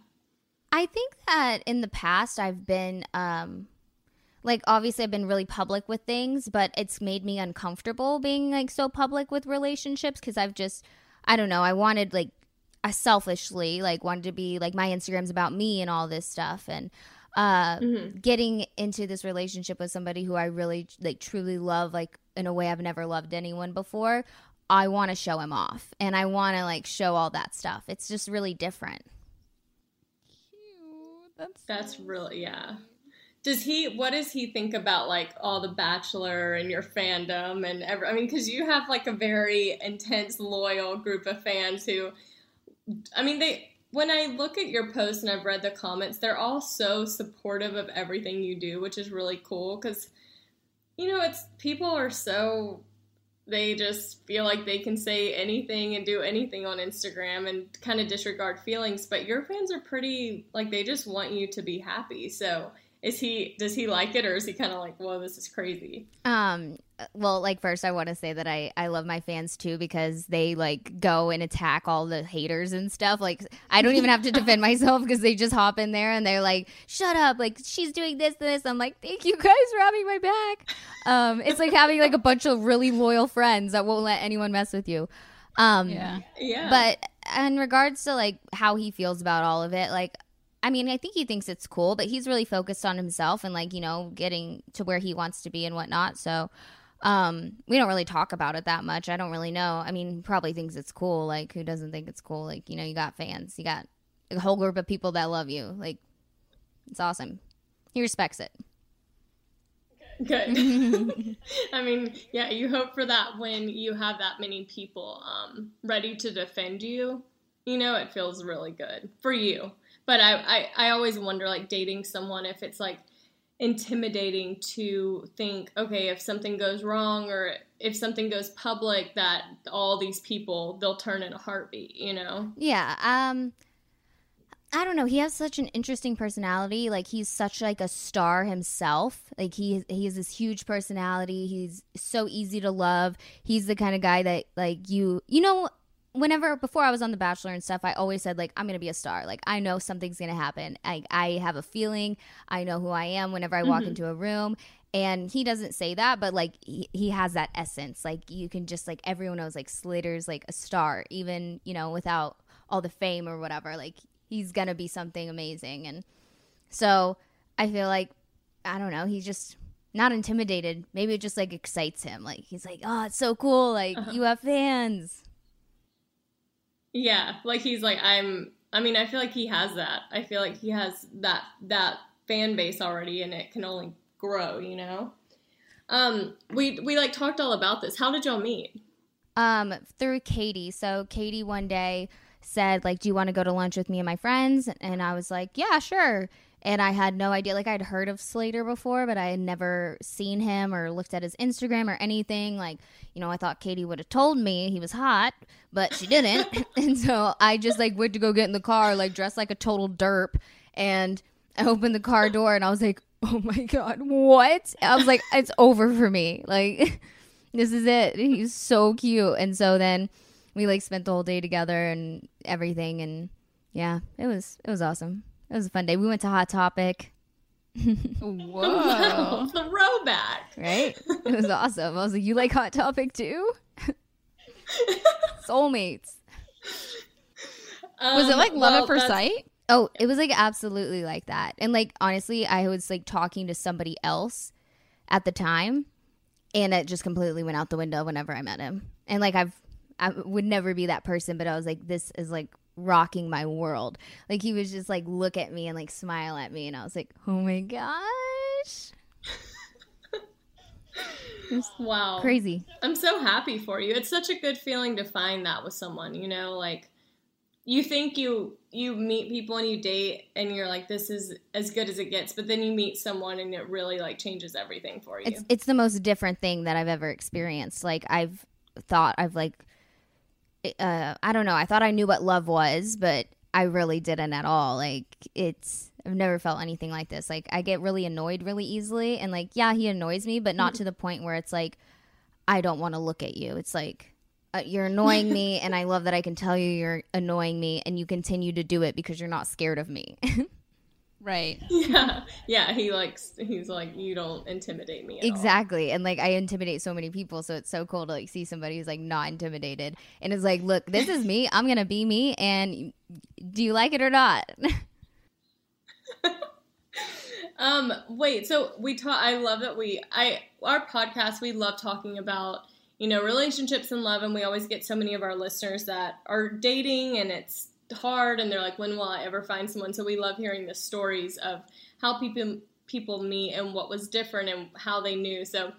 I think that in the past I've been um like obviously I've been really public with things, but it's made me uncomfortable being like so public with relationships cuz I've just I don't know, I wanted like I selfishly like wanted to be like my Instagram's about me and all this stuff and uh getting into this relationship with somebody who I really like truly love like in a way I've never loved anyone before, I want to show him off and I want to like show all that stuff. It's just really different. That's That's really yeah. Does he? What does he think about like all the Bachelor and your fandom and every? I mean, because you have like a very intense, loyal group of fans who, I mean, they. When I look at your posts and I've read the comments, they're all so supportive of everything you do, which is really cool. Because, you know, it's people are so they just feel like they can say anything and do anything on Instagram and kind of disregard feelings. But your fans are pretty like they just want you to be happy. So is he does he like it or is he kind of like, whoa, this is crazy? Um, well, like first, I want to say that I I love my fans too because they like go and attack all the haters and stuff. Like I don't even have to defend <laughs> myself because they just hop in there and they're like, "Shut up!" Like she's doing this, this. I'm like, "Thank you guys for having my back." Um, it's like having like a bunch of really loyal friends that won't let anyone mess with you. Um, yeah. Yeah. but in regards to like how he feels about all of it, like I mean, I think he thinks it's cool, but he's really focused on himself and like, you know, getting to where he wants to be and whatnot. So um we don't really talk about it that much. I don't really know. I mean, probably thinks it's cool. Like who doesn't think it's cool? Like, you know, you got fans. You got a whole group of people that love you. Like it's awesome. He respects it. Good. <laughs> <laughs> I mean, yeah, you hope for that when you have that many people um, ready to defend you. You know, it feels really good for you. But I, I, I always wonder, like, dating someone, if it's like intimidating to think, okay, if something goes wrong or if something goes public, that all these people, they'll turn in a heartbeat, you know? Yeah. Um I don't know. He has such an interesting personality. Like he's such like a star himself. Like he he has this huge personality. He's so easy to love. He's the kind of guy that like you you know whenever before I was on The Bachelor and stuff, I always said like I'm gonna be a star. Like I know something's gonna happen. I I have a feeling. I know who I am whenever I walk mm-hmm. into a room. And he doesn't say that, but like he, he has that essence. Like you can just like everyone knows like Slater's like a star, even you know without all the fame or whatever. Like he's gonna be something amazing. And so I feel like I don't know. He's just not intimidated. Maybe it just like excites him. Like he's like, oh, it's so cool. Like uh-huh. you have fans. Yeah, like he's like I'm. I mean, I feel like he has that. I feel like he has that that fan base already, and it can only grow. You know. Um, we we like talked all about this. How did y'all meet? um through Katie. So Katie one day said like, "Do you want to go to lunch with me and my friends?" And I was like, "Yeah, sure." And I had no idea. Like I'd heard of Slater before, but I had never seen him or looked at his Instagram or anything. Like, you know, I thought Katie would have told me he was hot, but she didn't. <laughs> <laughs> and so I just like went to go get in the car, like dressed like a total derp, and I opened the car door and I was like, <laughs> "Oh my god, what?" I was like, "It's over for me." Like this is it. He's so cute. And so then we like spent the whole day together and everything and yeah, it was it was awesome. It was a fun day. We went to Hot Topic, <laughs> Whoa. The <laughs> throwback. right? It was awesome. I was like, "You like Hot Topic too?" <laughs> Soulmates. Was it Um, like love well, at first sight? Oh, it was like absolutely like that. And like honestly, I was like talking to somebody else at the time and it just completely went out the window whenever I met him. And like I've I would never be that person, but I was like this is like rocking my world. Like he was just like look at me and like smile at me and I was like, "Oh my gosh." <laughs> wow. Crazy. I'm so happy for you. It's such a good feeling to find that with someone, you know, like you think you you meet people and you date and you're like this is as good as it gets, but then you meet someone and it really like changes everything for you. It's it's the most different thing that I've ever experienced. Like I've thought I've like uh I don't know. I thought I knew what love was, but I really didn't at all. Like it's I've never felt anything like this. Like I get really annoyed really easily and like yeah, he annoys me, but not to the point where it's like I don't want to look at you. It's like uh, you're annoying me <laughs> and I love that I can tell you you're annoying me and you continue to do it because you're not scared of me. <laughs> right. <laughs> Yeah. Yeah, he likes he's like you don't intimidate me. exactly. And like I intimidate so many people, so it's so cool to like see somebody who's like not intimidated and is like, "Look, this is me. I'm going to be me and do you like it or not?" <laughs> um wait, so we talk I love that we I our podcast we love talking about you know, relationships and love. And we always get so many of our listeners that are dating and it's hard and they're like, when will I ever find someone? So we love hearing the stories of how people people meet and what was different and how they knew. So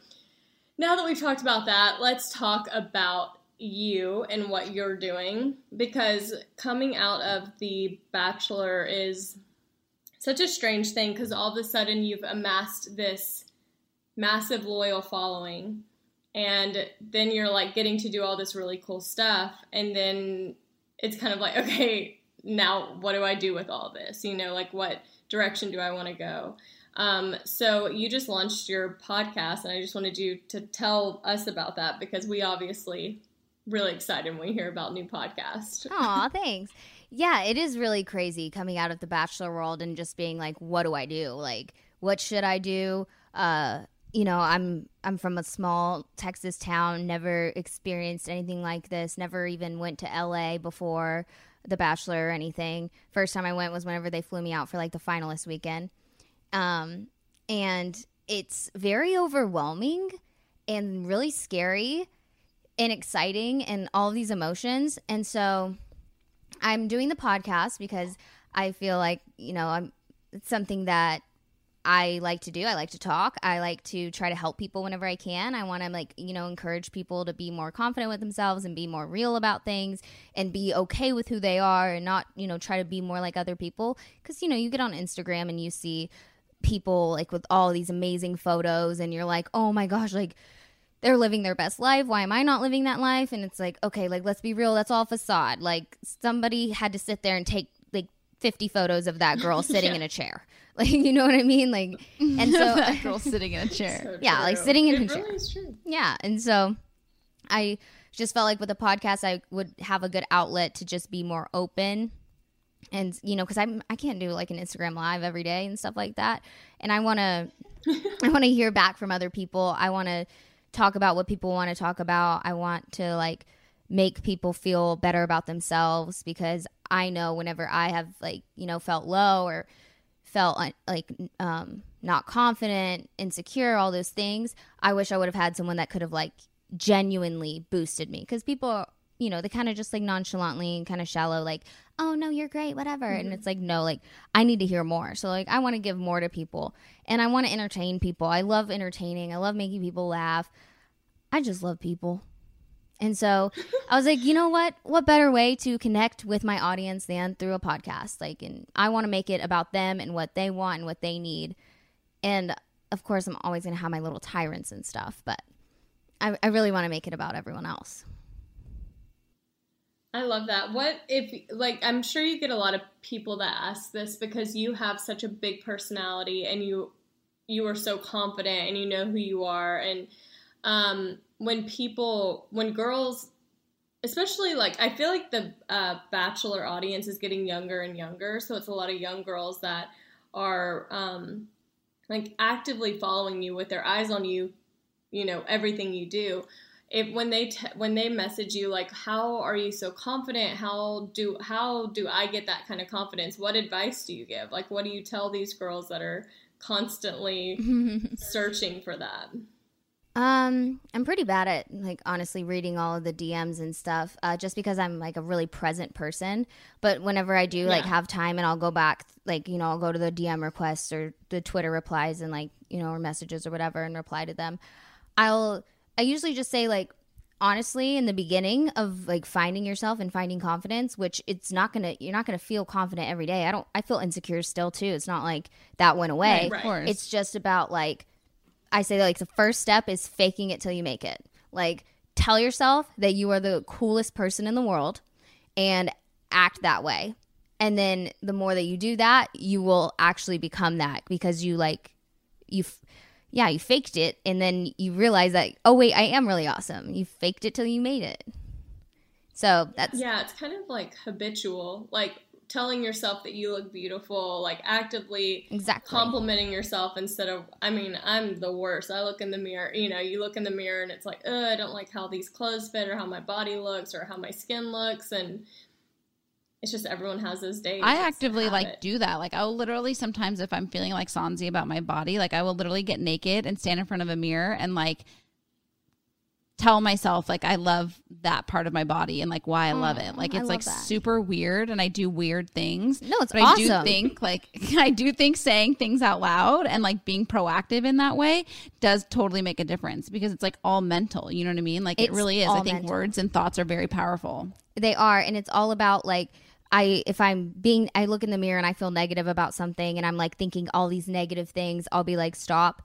now that we've talked about that, let's talk about you and what you're doing because coming out of the bachelor is such a strange thing because all of a sudden you've amassed this massive loyal following and then you're like getting to do all this really cool stuff and then it's kind of like <laughs> okay now what do i do with all this? You know like what direction do i want to go? Um, so you just launched your podcast and i just wanted you to tell us about that because we obviously really excited when we hear about new podcast. Aw, thanks. Yeah it is really crazy coming out of the bachelor world and just being like what do i do? Like what should i do? Uh you know, I'm I'm from a small Texas town, never experienced anything like this, never even went to LA before The Bachelor or anything. First time I went was whenever they flew me out for like the finalist weekend. Um, and it's very overwhelming and really scary and exciting and all these emotions. And so I'm doing the podcast because I feel like, you know, I'm it's something that I like to do. I like to talk. I like to try to help people whenever I can. I want to like, you know, encourage people to be more confident with themselves and be more real about things and be okay with who they are and not, you know, try to be more like other people cuz you know, you get on Instagram and you see people like with all these amazing photos and you're like, "Oh my gosh, like they're living their best life. Why am I not living that life?" And it's like, "Okay, like let's be real, that's all facade." Like somebody had to sit there and take like 50 photos of that girl <laughs> sitting yeah. in a chair. <laughs> Like you know what I mean? Like and so <laughs> that <laughs> girl sitting in a chair. So yeah, like sitting in it a chair. Really is true. Yeah, and so I just felt like with the podcast I would have a good outlet to just be more open and you know because i'm i can't do like an instagram live every day and stuff like that and i want to i want to hear back from other people i want to talk about what people want to talk about i want to like make people feel better about themselves because i know whenever i have like you know felt low or felt like um, not confident, insecure, all those things, I wish I would have had someone that could have like genuinely boosted me because people, you know, they kind of just like nonchalantly and kind of shallow, like, oh no, you're great, whatever. Mm-hmm. And it's like, no, like I need to hear more. So like I want to give more to people and I want to entertain people. I love entertaining. I love making people laugh. I just love people. And so I was like, you know what? What better way to connect with my audience than through a podcast? Like, and I want to make it about them and what they want and what they need. And of course, I'm always going to have my little tyrants and stuff, but I, I really want to make it about everyone else. I love that. What if, like, I'm sure you get a lot of people that ask this because you have such a big personality and you you are so confident and you know who you are and um when people when girls especially like I feel like the uh, bachelor audience is getting younger and younger, so it's a lot of young girls that are um, like actively following you with their eyes on you, you know everything you do. If when they te- when they message you like how are you so confident? How do how do I get that kind of confidence? What advice do you give? Like what do you tell these girls that are constantly <laughs> searching for that? Um, I'm pretty bad at like honestly reading all of the DMs and stuff, uh, just because I'm like a really present person. But whenever I do yeah. like have time and I'll go back, like you know, I'll go to the DM requests or the Twitter replies and like you know or messages or whatever and reply to them. I'll I usually just say like honestly in the beginning of like finding yourself and finding confidence which it's not gonna you're not gonna feel confident every day i don't i feel insecure still too it's not like that went away Right, right. Of course. it's just about like i say like the first step is faking it till you make it. Like tell yourself that you are the coolest person in the world and act that way. And then the more that you do that you will actually become that because you like you yeah you faked it. And then you realize that oh wait i am really awesome. You faked it till you made it. So that's Yeah, it's kind of like habitual, like telling yourself that you look beautiful, like actively exactly complimenting yourself instead of I mean, I'm the worst. I look in the mirror, you know, you look in the mirror and it's like, oh, I don't like how these clothes fit or how my body looks or how my skin looks and it's just everyone has those days. I actively like habit. do that. Like I will literally sometimes if I'm feeling like Sansi about my body, like I will literally get naked and stand in front of a mirror and like tell myself like I love that part of my body and like why I love it. Like it's like that. super weird and I do weird things. no it's But I do think like <laughs> I do think saying things out loud and like being proactive in that way does totally make a difference because it's like all mental. You know what I mean? Like it really is. I think mental. words and thoughts are very powerful. they are and it's all about like i if i'm being i look in the mirror and i feel negative about something and i'm like thinking all these negative things i'll be like stop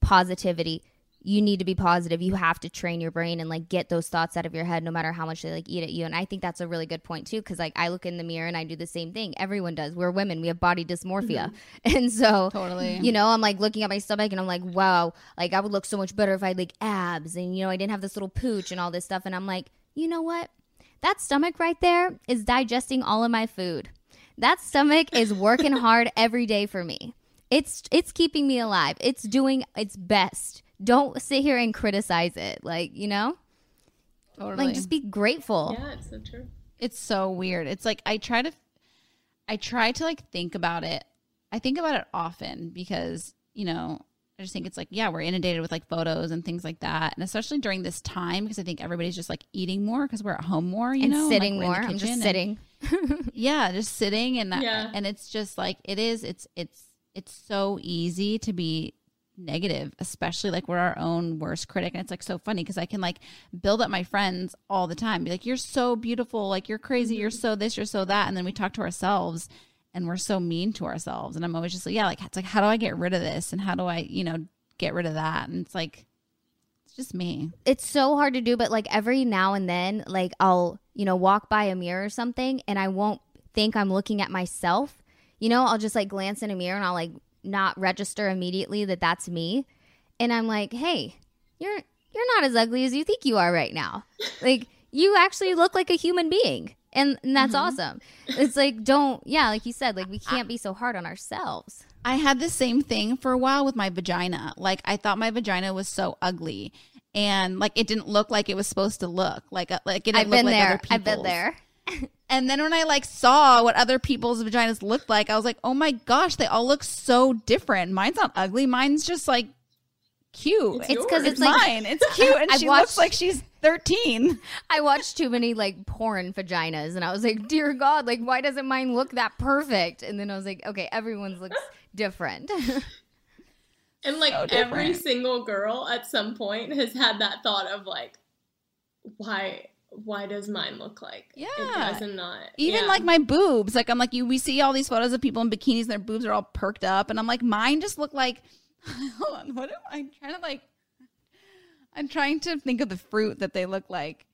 positivity you need to be positive you have to train your brain and like get those thoughts out of your head no matter how much they like eat at you and i think that's a really good point too because like i look in the mirror and i do the same thing everyone does we're women we have body dysmorphia mm-hmm. <laughs> and so Totally. you know i'm like looking at my stomach and i'm like wow like i would look so much better if i had like abs and you know i didn't have this little pooch and all this stuff and i'm like you know what that stomach right there is digesting all of my food. That stomach is working <laughs> hard every day for me. It's it's keeping me alive. It's doing its best. Don't sit here and criticize it. Like, you know? Totally. Like just be grateful. Yeah, it's so true. it's so weird. It's like I try to I try to like think about it. I think about it often because, you know, I just think it's like, yeah, we're inundated with like photos and things like that. And especially during this time because I think everybody's just like eating more because we're at home more, you and know, sitting like, more. in I'm just kitchen and- sitting. <laughs> yeah, just sitting and that, Yeah. and it's just like it is it's it's it's so easy to be negative, especially like we're our own worst critic. And it's like so funny because I can like build up my friends all the time. Be like, you're so beautiful, like you're crazy, you're mm-hmm. so this, you're so that. And then we talk to ourselves and we're so mean to ourselves. And I'm always just like, yeah, like it's like how do I get rid of this? And how do I, you know, get rid of that? And it's like it's just me. it's so hard to do, but like every now and then, like I'll, you know, walk by a mirror or something and I won't think I'm looking at myself. You know, I'll just like glance in a mirror and I'll like not register immediately that that's me. And I'm like, hey, you're you're not as ugly as you think you are right now. like you actually look like a human being. And, and that's awesome. It's like don't yeah, like you said, like we can't be so hard on ourselves. I had the same thing for a while with my vagina. Like I thought my vagina was so ugly, and like it didn't look like it was supposed to look. Like uh, like it didn't I've look been like there. other I've been there. <laughs> And then when I like saw what other people's vaginas looked like, I was like, oh my gosh, they all look so different. Mine's not ugly. Mine's just like cute. It's because yours. It's like- mine. It's cute, and <laughs> I've she watched- looks like she's thirteen. <laughs> I watched too many like porn vaginas and I was like, dear God, like why doesn't mine look that perfect? And then I was like, okay, everyone's looks <laughs> different. And like So every single girl at some point has had that thought of like, why why does mine look like Yeah, it Yeah. does and not? Even Yeah. like my boobs, like I'm like you. We see all these photos of people in bikinis, and their boobs are all perked up, and I'm like, mine just look like. <laughs> Hold on, what am I trying to like? I'm trying to think of the fruit that they look like.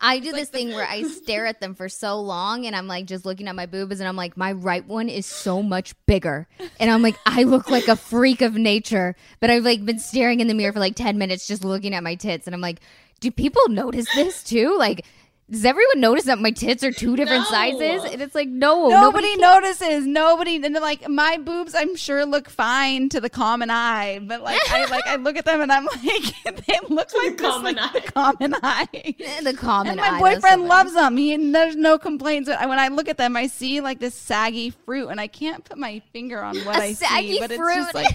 I do this thing where I <laughs> stare at them for so long and I'm like just looking at my boobs and I'm like, my right one is so much bigger. And I'm like, I look like a freak of nature. But I've like been staring in the mirror for like 10 minutes just looking at my tits. And I'm like, do people notice this too? Like, does everyone notice that my tits are two different No. sizes? And it's like, no, nobody, nobody notices. Nobody, and they're like my boobs. I'm sure look fine to the common eye, but like I like I look at them and I'm like, <laughs> they look like this, common like, eye. the common <laughs> eye. the common and my eye, boyfriend loves them. He there's no complaints. But when I look at them, I see like this saggy fruit, and I can't put my finger on <laughs> what A I saggy see. But it's just like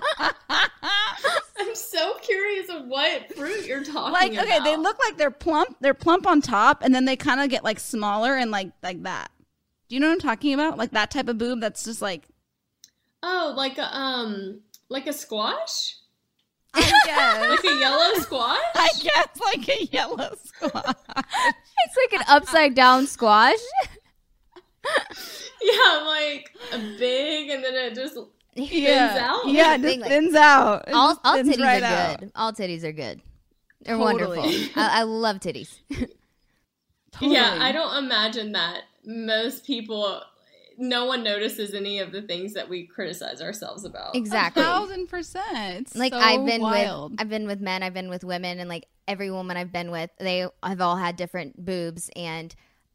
<laughs> I'm so curious of what fruit you're talking about. like about. okay, they look like they're plump. They're plump on top, and then they kind of get like smaller and like like that. Do you know what I'm talking about? Like that type of boob that's just like Oh, like a um like a squash? I <laughs> guess. like a yellow squash? I guess like a yellow squash. It's like an upside down squash. <laughs> Yeah, like a big, and then it just thins yeah. out. Yeah, it Thing, just like- thins out. It All, all thins titties right are out. good. All titties are good. They're Totally. wonderful. I, I love titties. <laughs> Yeah, I don't imagine that most people, no one notices any of the things that we criticize ourselves about. Exactly. thousand percent. It's like so I've been wild. with I've been with men, I've been with women, and like every woman I've been with, they have all had different boobs, and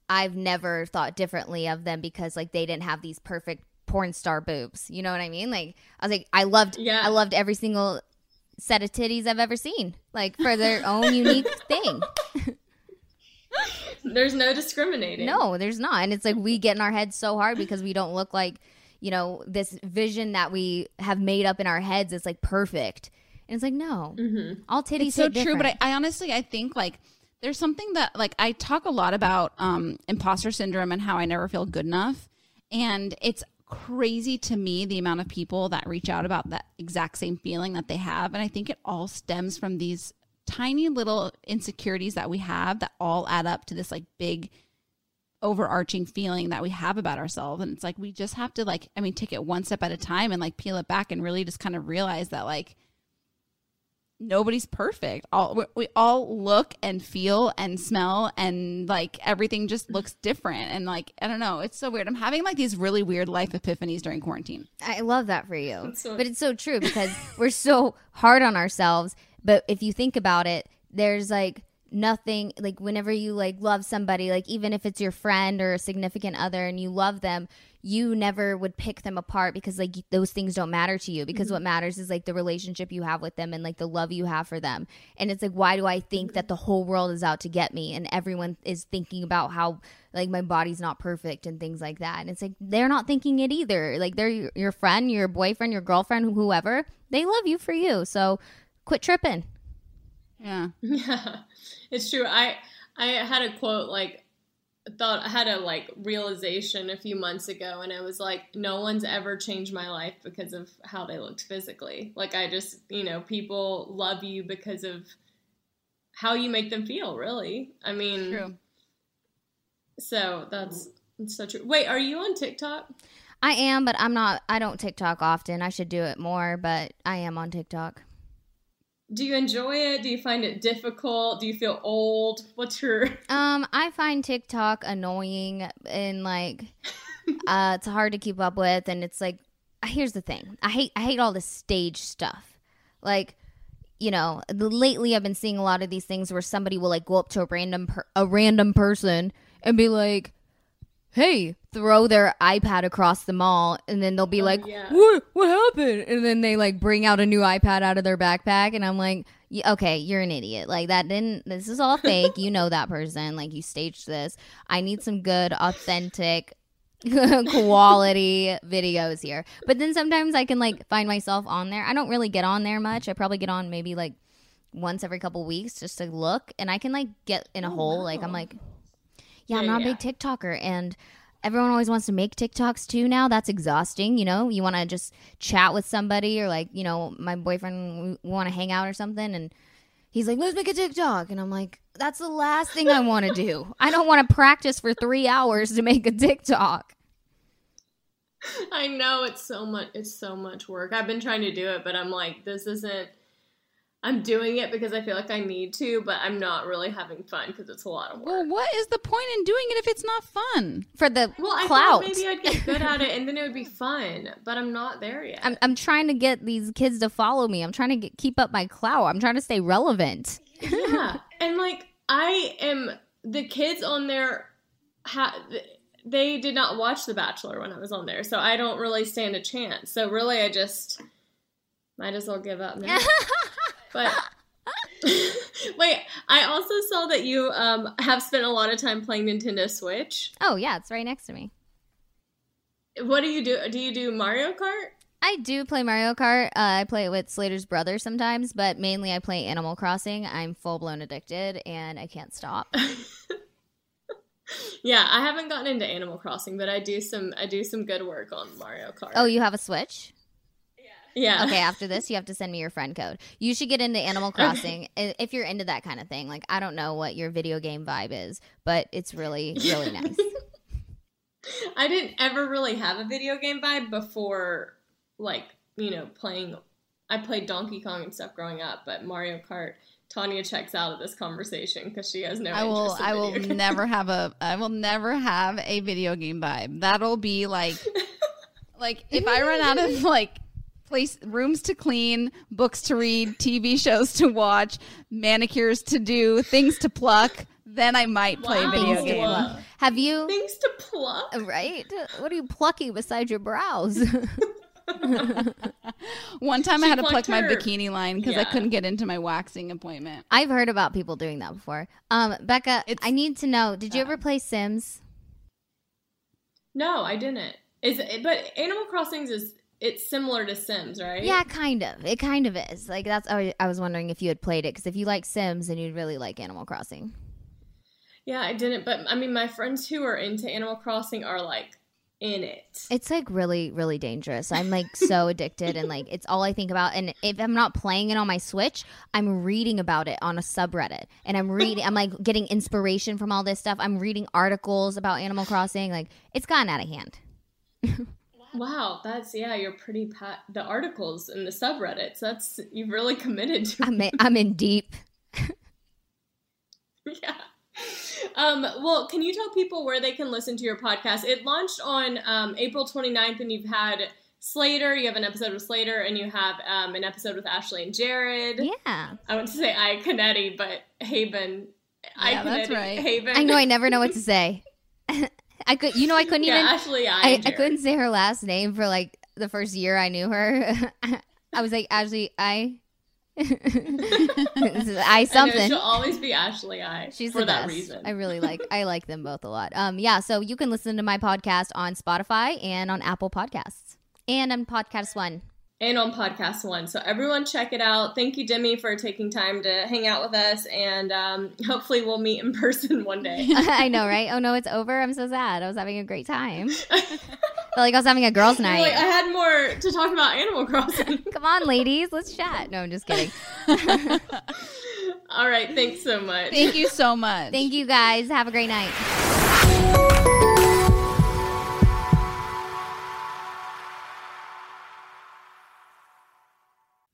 I've never thought differently of them because like they didn't have these perfect porn star boobs. You know what I mean? Like I was like, I loved, Yeah. I loved every single set of titties I've ever seen, like for their <laughs> own unique thing. <laughs> There's no discriminating. No, there's not. And it's like we get in our heads so hard because we don't look like, you know, this vision that we have made up in our heads is like perfect. And it's like, no. Mm-hmm. All titties it's so hit true but. I, I honestly i think like there's something that like i talk a lot about um imposter syndrome and how i never feel good enough and it's crazy to me the amount of people that reach out about that exact same feeling that they have. And i think it all stems from these tiny little insecurities that we have that all add up to this like big overarching feeling that we have about ourselves. And it's like we just have to like i mean take it one step at a time and like peel it back and really just kind of realize that like nobody's perfect. All we, we all look and feel and smell and like everything just looks different and like I don't know, it's so weird. I'm having like these really weird life epiphanies during quarantine. I love that for you. So- but it's so true because <laughs> we're so hard on ourselves. But if you think about it, there's like nothing like whenever you like love somebody, like even if it's your friend or a significant other and you love them, you never would pick them apart because like those things don't matter to you because what mm-hmm. matters is like the relationship you have with them and like the love you have for them. And it's like why do I think that mm-hmm. the whole world is out to get me and everyone is thinking about how like my body's not perfect and things like that. And it's like they're not thinking it either. Like they're your, your friend, your boyfriend, your girlfriend, whoever. They love you for you. So quit tripping. Yeah. <laughs> Yeah, it's true. I I had a quote like thought I had a like realization a few months ago, and it was like, no one's ever changed my life because of how they looked physically. Like I just, you know, people love you because of how you make them feel. Really, I mean, True. so that's, that's so true. Wait, are you on TikTok? I am, but I'm not I don't TikTok often. I should do it more, but I am on TikTok. Do you enjoy it? Do you find it difficult? Do you feel old? What's your <laughs> Um, I find TikTok annoying and like <laughs> uh it's hard to keep up with and it's like here's the thing. I hate I hate all the stage stuff. Like you know, the, lately I've been seeing a lot of these things where somebody will like go up to a random per- a random person and be like, "Hey," throw their iPad across the mall, and then they'll be oh, like, yeah. "What? What happened?" And then they like bring out a new iPad out of their backpack, and I'm like, "Y- "Okay, you're an idiot. Like that didn't. This is all fake. you know that person. Like you staged this. I need some good, authentic." <laughs> quality videos here but then sometimes i can like find myself on there i don't really get on there much i probably get on maybe like once every couple weeks just to look and i can like get in a hole like i'm like yeah, I'm not yeah. a big TikToker, and everyone always wants to make TikToks too now. That's exhausting. You know, you want to just chat with somebody, or like, you know, my boyfriend want to hang out or something, and he's like, "Let's make a TikTok," and I'm like, "That's the last thing I want to do. I don't want to practice for three hours to make a TikTok." I know it's so much it's so much work. I've been trying to do it, but I'm like this isn't I'm doing it because I feel like I need to, but I'm not really having fun because it's a lot of work. Well, what is the point in doing it if it's not fun? For the Well, I clout, thought maybe I'd get good at it <laughs> and then it would be fun, but I'm not there yet. I'm I'm trying to get these kids to follow me. I'm trying to get, keep up my clout. I'm trying to stay relevant. yeah, <laughs> and like I am the kids on there ha- they did not watch The Bachelor when I was on there, so I don't really stand a chance. So really, I just might as well give up now. <laughs> but <laughs> wait, I also saw that you um, have spent a lot of time playing Nintendo Switch. Oh yeah, it's right next to me. What do you do? Do you do Mario Kart? I do play Mario Kart. Uh, I play it with Slater's brother sometimes, but mainly I play Animal Crossing. I'm full blown addicted and I can't stop. <laughs> Yeah, I haven't gotten into Animal Crossing, but I do some I do some good work on Mario Kart. Oh, you have a Switch? Yeah. Okay, <laughs> after this, you have to send me your friend code. You should get into Animal Crossing i- if you're into that kind of thing. Like, I don't know what your video game vibe is, but it's really, really <laughs> nice. I didn't ever really have a video game vibe before, like, you know, playing. I played Donkey Kong and stuff growing up, but Mario Kart. Tanya checks out of this conversation because she has no. I will. interest in I will games. never <laughs> have a. I will never have a video game vibe. That'll be like, like if I run out of like place rooms to clean, books to read, TV shows to watch, manicures to do, things to pluck, then I might play a Wow. video Things to game. pluck. Have you, Things to pluck. right? What are you plucking beside your brows? <laughs> One time I had to pluck plucked my bikini line because I couldn't get into my waxing appointment. I've heard about people doing that before. Um, Becca, It's- I need to know, did you ever play Sims? No, I didn't. Is it, but Animal Crossings is it's similar to Sims, right? Yeah, kind of. It kind of is. Like that's. I was wondering if you had played it because if you like Sims, then you'd really like Animal Crossing. Yeah, I didn't. But I mean, my friends who are into Animal Crossing are like in it. It's like really, really dangerous. I'm like so <laughs> addicted, and like it's all I think about. And if I'm not playing it on my Switch, I'm reading about it on a subreddit, and I'm reading. I'm like getting inspiration from all this stuff. I'm reading articles about Animal Crossing. Like it's gotten out of hand. <laughs> Wow, that's yeah. You're pretty pat. The articles and the subreddits. That's you've really committed to. I'm in, <laughs> I'm in deep. <laughs> yeah. Um, well, can you tell people where they can listen to your podcast? It launched on um, April 29th, and you've had Slater. You have an episode with Slater, and you have um, an episode with Ashley and Jared. Yeah, I want to say Iaconetti, but Haibon. Yeah, that's right. Haibon. I know. I never know what to <laughs> say. I could. You know, I couldn't <laughs> yeah, even. Ashley. I, I, and I Jared. couldn't say her last name for like the first year I knew her. <laughs> I was like, Ashley, I. <laughs> I I know, something. she'll always be Ashley. I. She's for the that reason. I really like. I like them both a lot. Um, yeah. So you can listen to my podcast on Spotify and on Apple Podcasts and on Podcast One. And on podcast one. So everyone check it out. Thank you, Demi, for taking time to hang out with us, and um, <laughs> hopefully we'll meet in person one day. <laughs> I know, right? Oh no, it's over. I'm so sad. I was having a great time. <laughs> Felt like I was having a girls' night. like, I had more to talk about Animal Crossing. Come on, ladies, let's chat. No, I'm just kidding. All right, thanks so much. Thank you so much. Thank you guys. Have a great night.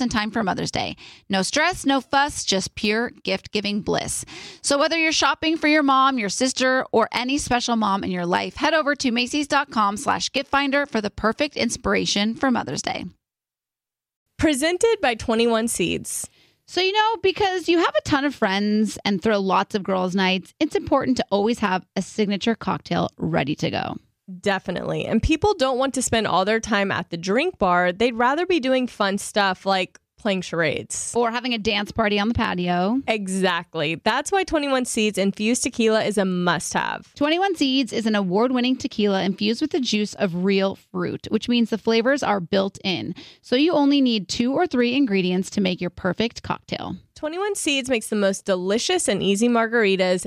in time for Mother's Day. No stress, no fuss, just pure gift giving bliss. So, whether you're shopping for your mom, your sister, or any special mom in your life, head over to Macy's.com slash gift finder for the perfect inspiration for Mother's Day. Presented by 21 Seeds. So, you know, because you have a ton of friends and throw lots of girls' nights, it's important to always have a signature cocktail ready to go. Definitely. And people don't want to spend all their time at the drink bar. They'd rather be doing fun stuff like playing charades. Or having a dance party on the patio. Exactly. That's why 21 Seeds infused tequila is a must have. 21 Seeds is an award winning tequila infused with the juice of real fruit, which means the flavors are built in. So you only need two or three ingredients to make your perfect cocktail. 21 Seeds makes the most delicious and easy margaritas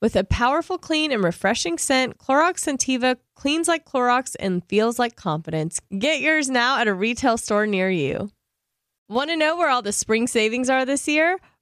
With a powerful, clean, and refreshing scent, Clorox Scentiva cleans like Clorox and feels like confidence. Get yours now at a retail store near you. Want to know where all the spring savings are this year?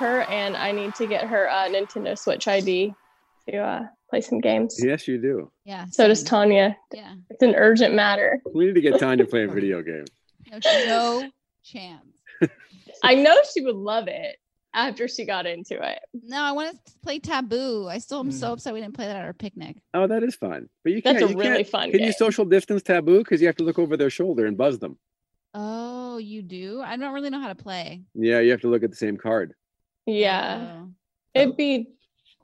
Her, and I need to get her uh, Nintendo Switch ID to uh, play some games. Yes, you do. Yeah. So does Tanya. Yeah. It's an urgent matter. We need to get Tanya playing <laughs> video games. No, no chance. <laughs> I know she would love it after she got into it. No, I want to play Taboo. I still am so upset we didn't play that at our picnic. Oh, that is fun. But you can't. That's a you really can't- fun Can you social distance taboo? Because you have to look over their shoulder and buzz them. Oh, you do? I don't really know how to play. Yeah, you have to look at the same card. Yeah. Oh. It'd be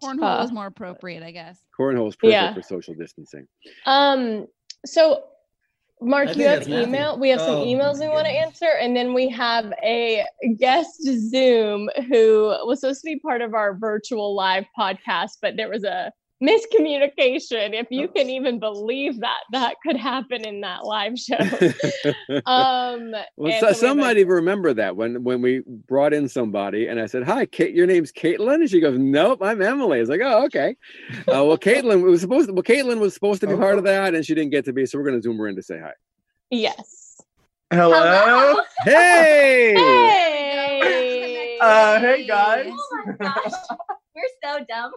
Cornhole tough. is more appropriate, I guess. Cornhole is perfect Yeah. for social distancing. Um, so Mark, you have that's Matthew. email. We have some Oh, emails we want to answer, and then we have a guest Zoom who was supposed to be part of our virtual live podcast, but there was a miscommunication. If you can even believe that, that could happen in that live show. <laughs> um, Well, so, so we some might even remember that when when we brought in somebody and I said, "Hi, Kate, your name's Caitlin," and she goes, "Nope, I'm Emily." it's like, "Oh, okay." Uh, well, Caitlin was supposed to, well, Caitlin was supposed to be part of that, and she didn't get to be, so we're going to zoom her in to say hi. yes. Hello. Hey, Hey. Uh, hey guys. Oh my gosh, we're so dumb.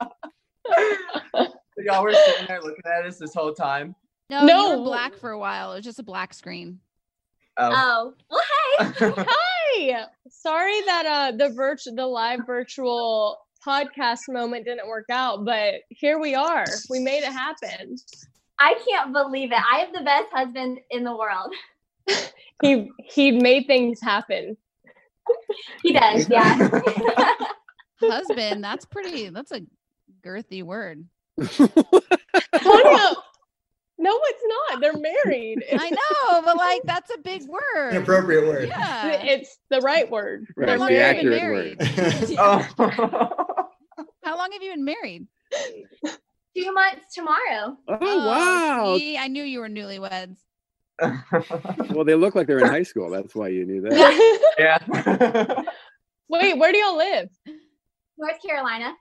<laughs> Y'all were sitting there looking at us this whole time. No, No. you were black for a while. It was just a black screen. Oh. Oh, well, hey. <laughs> Hi. Sorry that uh the virtual the live virtual podcast moment didn't work out, but here we are. We made it happen. I can't believe it. I have the best husband in the world. He he made things happen. He does, yeah. <laughs> <laughs> Husband, that's pretty, that's a girthy word. <laughs> Tanya, no, it's not. They're married. <laughs> I know, but like, that's a big word. Inappropriate word. Yeah. It's the right word. Right, They're long the have you been married? word. <laughs> Oh. How long have you been married? Two months tomorrow. Oh, oh wow! See, I knew you were newlyweds. Well, they look like they're in high school. That's why you knew that. yeah. Wait, where do y'all live? North Carolina.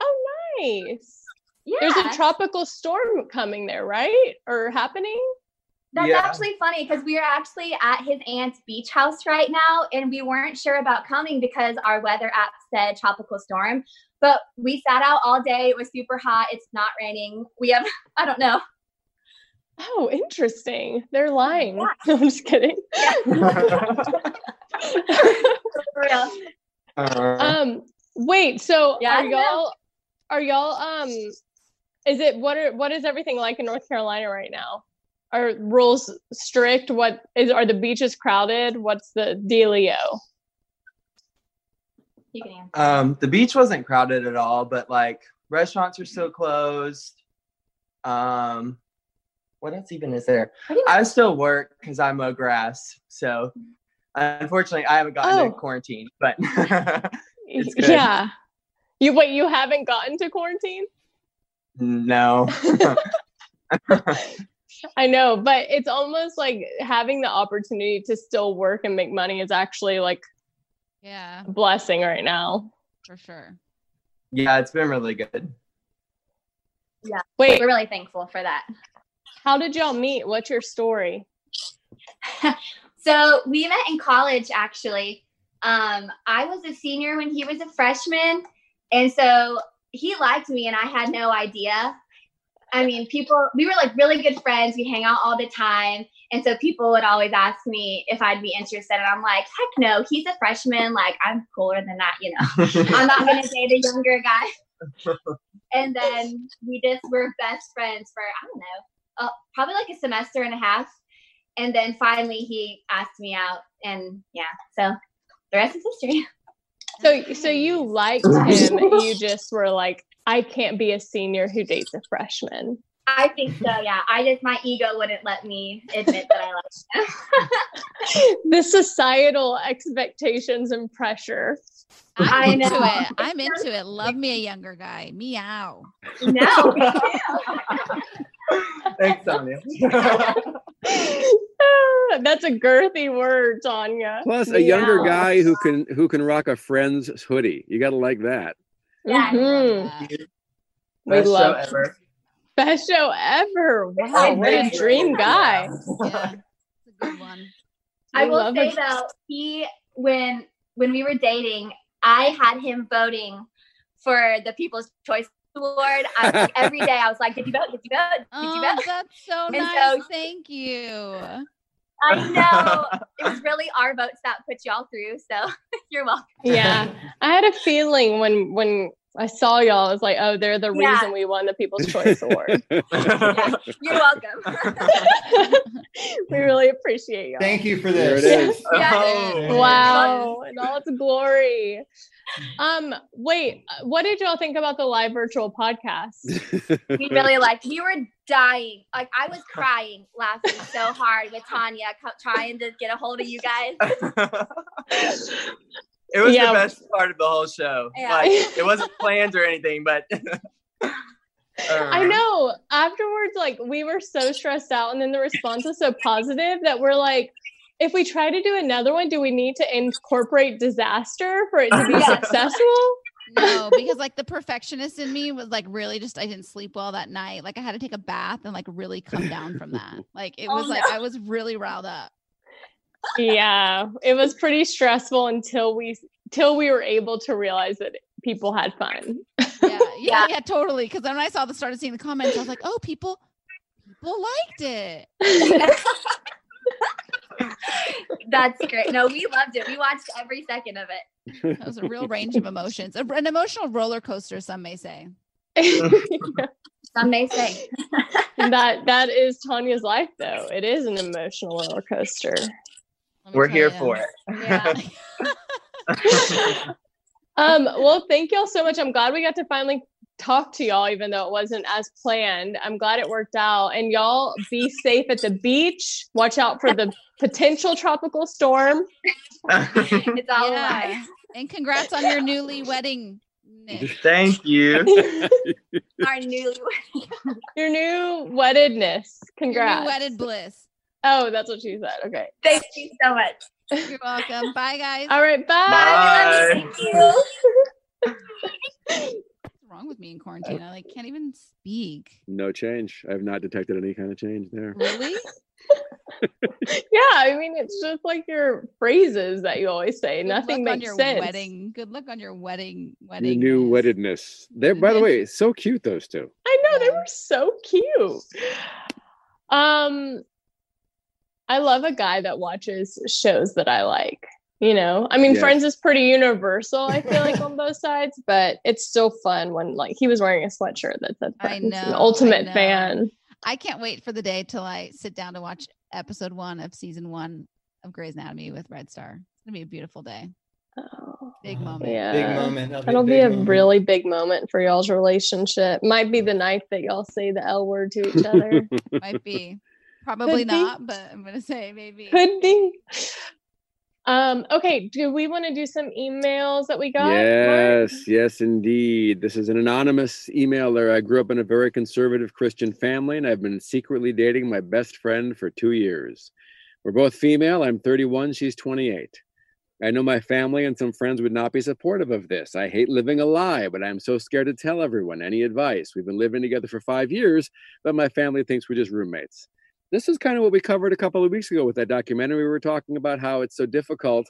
Oh, nice. Yeah. There's a tropical storm coming there, right? Or happening? That's Yeah. actually funny because we are actually at his aunt's beach house right now, and we weren't sure about coming because our weather app said tropical storm. But we sat out all day. It was super hot. It's not raining. We have, <laughs> I don't know. Oh, interesting. They're lying. No, <laughs> I'm just kidding. <laughs> For real. Uh, um, wait. So Yeah, are y'all? Are y'all? Um, is it what are what is everything like in North Carolina right now? are rules strict? What is are the beaches crowded? What's the dealio? You can answer. Um, the beach wasn't crowded at all, but like restaurants are still closed. Um, what else even is there? I still work because I mow grass. So unfortunately, I haven't gotten Oh. to quarantine, but <laughs> it's good. Yeah. You wait, you haven't gotten to quarantine? No. <laughs> <laughs> I know, but it's almost like having the opportunity to still work and make money is actually like Yeah, a blessing right now. for sure. yeah, it's been really good. Yeah. Wait. We're really thankful for that. How did y'all meet? What's your story? <laughs> So we met in college actually. Um, I was a senior when he was a freshman. And so he liked me and I had no idea. I mean, people, we were like really good friends. We hang out all the time. And so people would always ask me if I'd be interested. And I'm like, heck no, he's a freshman. Like, I'm cooler than that, you know. <laughs> I'm not going to date a younger guy. <laughs> and then we just were best friends for, I don't know, uh, probably like a semester and a half. And then finally he asked me out. And yeah, so the rest is history. <laughs> So so you liked <laughs> him, you just were like, I can't be a senior who dates a freshman. I think so, yeah. I just, my ego wouldn't let me admit that I liked him. <laughs> <laughs> the societal expectations and pressure. I'm into know. it. I'm into it. Love me a younger guy. Meow. no. Thanks, Sonia. <laughs> That's a girthy word, Tanya. Plus, a younger guy who can who can rock a friend's hoodie. You got to like that. Yeah. Mhm. We Best show love ever. best show ever. Wow, I what a dream guy. Yeah, <laughs> it's a good one. I We will love say it. though, he when when we were dating, I had him voting for the People's Choice Award. I was like, every day I was like, Did you vote? Did you vote? Did Oh, you vote? that's so And nice. so- Thank you. I know. It was <laughs> really our votes that put y'all through. So <laughs> you're welcome. Yeah. <laughs> I had a feeling when when I saw y'all, I was like, oh, they're the Yeah. reason we won the People's Choice Award. <laughs> <laughs> You're welcome. <laughs> we really appreciate y'all. Thank you for There this. it is. Oh. Wow, in all its glory. Um, wait, what did y'all think about the live virtual podcast? we really liked. We were dying. Like I was crying, laughing so hard with Tanya, trying to get a hold of you guys. It was Yeah. the best part of the whole show. Yeah. Like <laughs> it wasn't planned or anything, but <laughs> I know. Afterwards, like we were so stressed out, and then the response was so positive that we're like, if we try to do another one, do we need to incorporate disaster for it to be <laughs> successful? No, because like the perfectionist in me was like really just I didn't sleep well that night. Like I had to take a bath and like really come down from that. Like it Oh, was like no. I was really riled up. Yeah, it was pretty stressful until we till we were able to realize that people had fun. Yeah, <laughs> yeah, yeah, totally. Because then when I saw the started seeing the comments, I was like, oh, people, people liked it. <laughs> That's great. No, we loved it. We watched every second of it. It was a real range of emotions, an emotional roller coaster, some may say. <laughs> Some may say. that that is Tanya's life, though. It is an emotional roller coaster. Let me we're here ya. for it. Yeah. <laughs> <laughs> Um, well, thank y'all so much. I'm glad we got to finally talk to y'all, even though it wasn't as planned. I'm glad it worked out. And y'all be safe at the beach. Watch out for the potential tropical storm. <laughs> It's all yeah. lie. And congrats on your newly wedding. Thank you. Our new wedding. Your new weddedness. Congrats. Your new wedded bliss. Oh, that's what she said. Okay. Thank you so much. You're welcome. <laughs> Bye, guys. All right. Bye. Bye. Thank you. What's wrong with me in quarantine? I like can't even speak. No change. I have not detected any kind of change there. Really? <laughs> Yeah. I mean, it's just like your phrases that you always say. Good Nothing luck on makes your sense. wedding. Good luck on your wedding. Your Wedding. new weddedness. They're by the way, so cute those two. I know they were so cute. Um, I love a guy that watches shows that I like. You know, I mean, Yes. Friends is pretty universal. I feel like <laughs> on both sides, but it's still fun when like he was wearing a sweatshirt that said I know, an I ultimate know. fan. I can't wait for the day till I sit down to watch episode one of season one of Grey's Anatomy with Red Star. It's gonna be a beautiful day. Oh, big moment. Yeah. Big moment. That'll be a That'll be big a moment. really big moment for y'all's relationship. Might be the night that y'all say the L word to each <laughs> other. Might be. Probably Could be. not, but I'm gonna say maybe. Could be. Um, okay, do we want to do some emails that we got? Mark? Yes, yes, indeed. This is an anonymous emailer. I grew up in a very conservative Christian family, and I've been secretly dating my best friend for two years. We're both female. I'm 31, she's 28. I know my family and some friends would not be supportive of this. I hate living a lie, but I'm so scared to tell everyone any advice. We've been living together for five years, but my family thinks we're just roommates. This is kind of what we covered a couple of weeks ago with that documentary. We were talking about how it's so difficult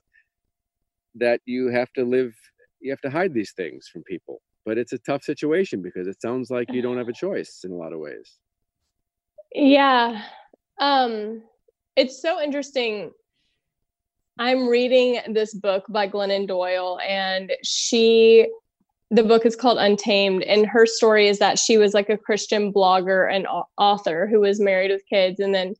that you have to live, you have to hide these things from people. But it's a tough situation because it sounds like you don't have a <sighs> choice in a lot of ways. Yeah. Um, it's so interesting. I'm reading this book by Glennon Doyle, and she, the book is called Untamed. And her story is that she was like a Christian blogger and author who was married with kids. And then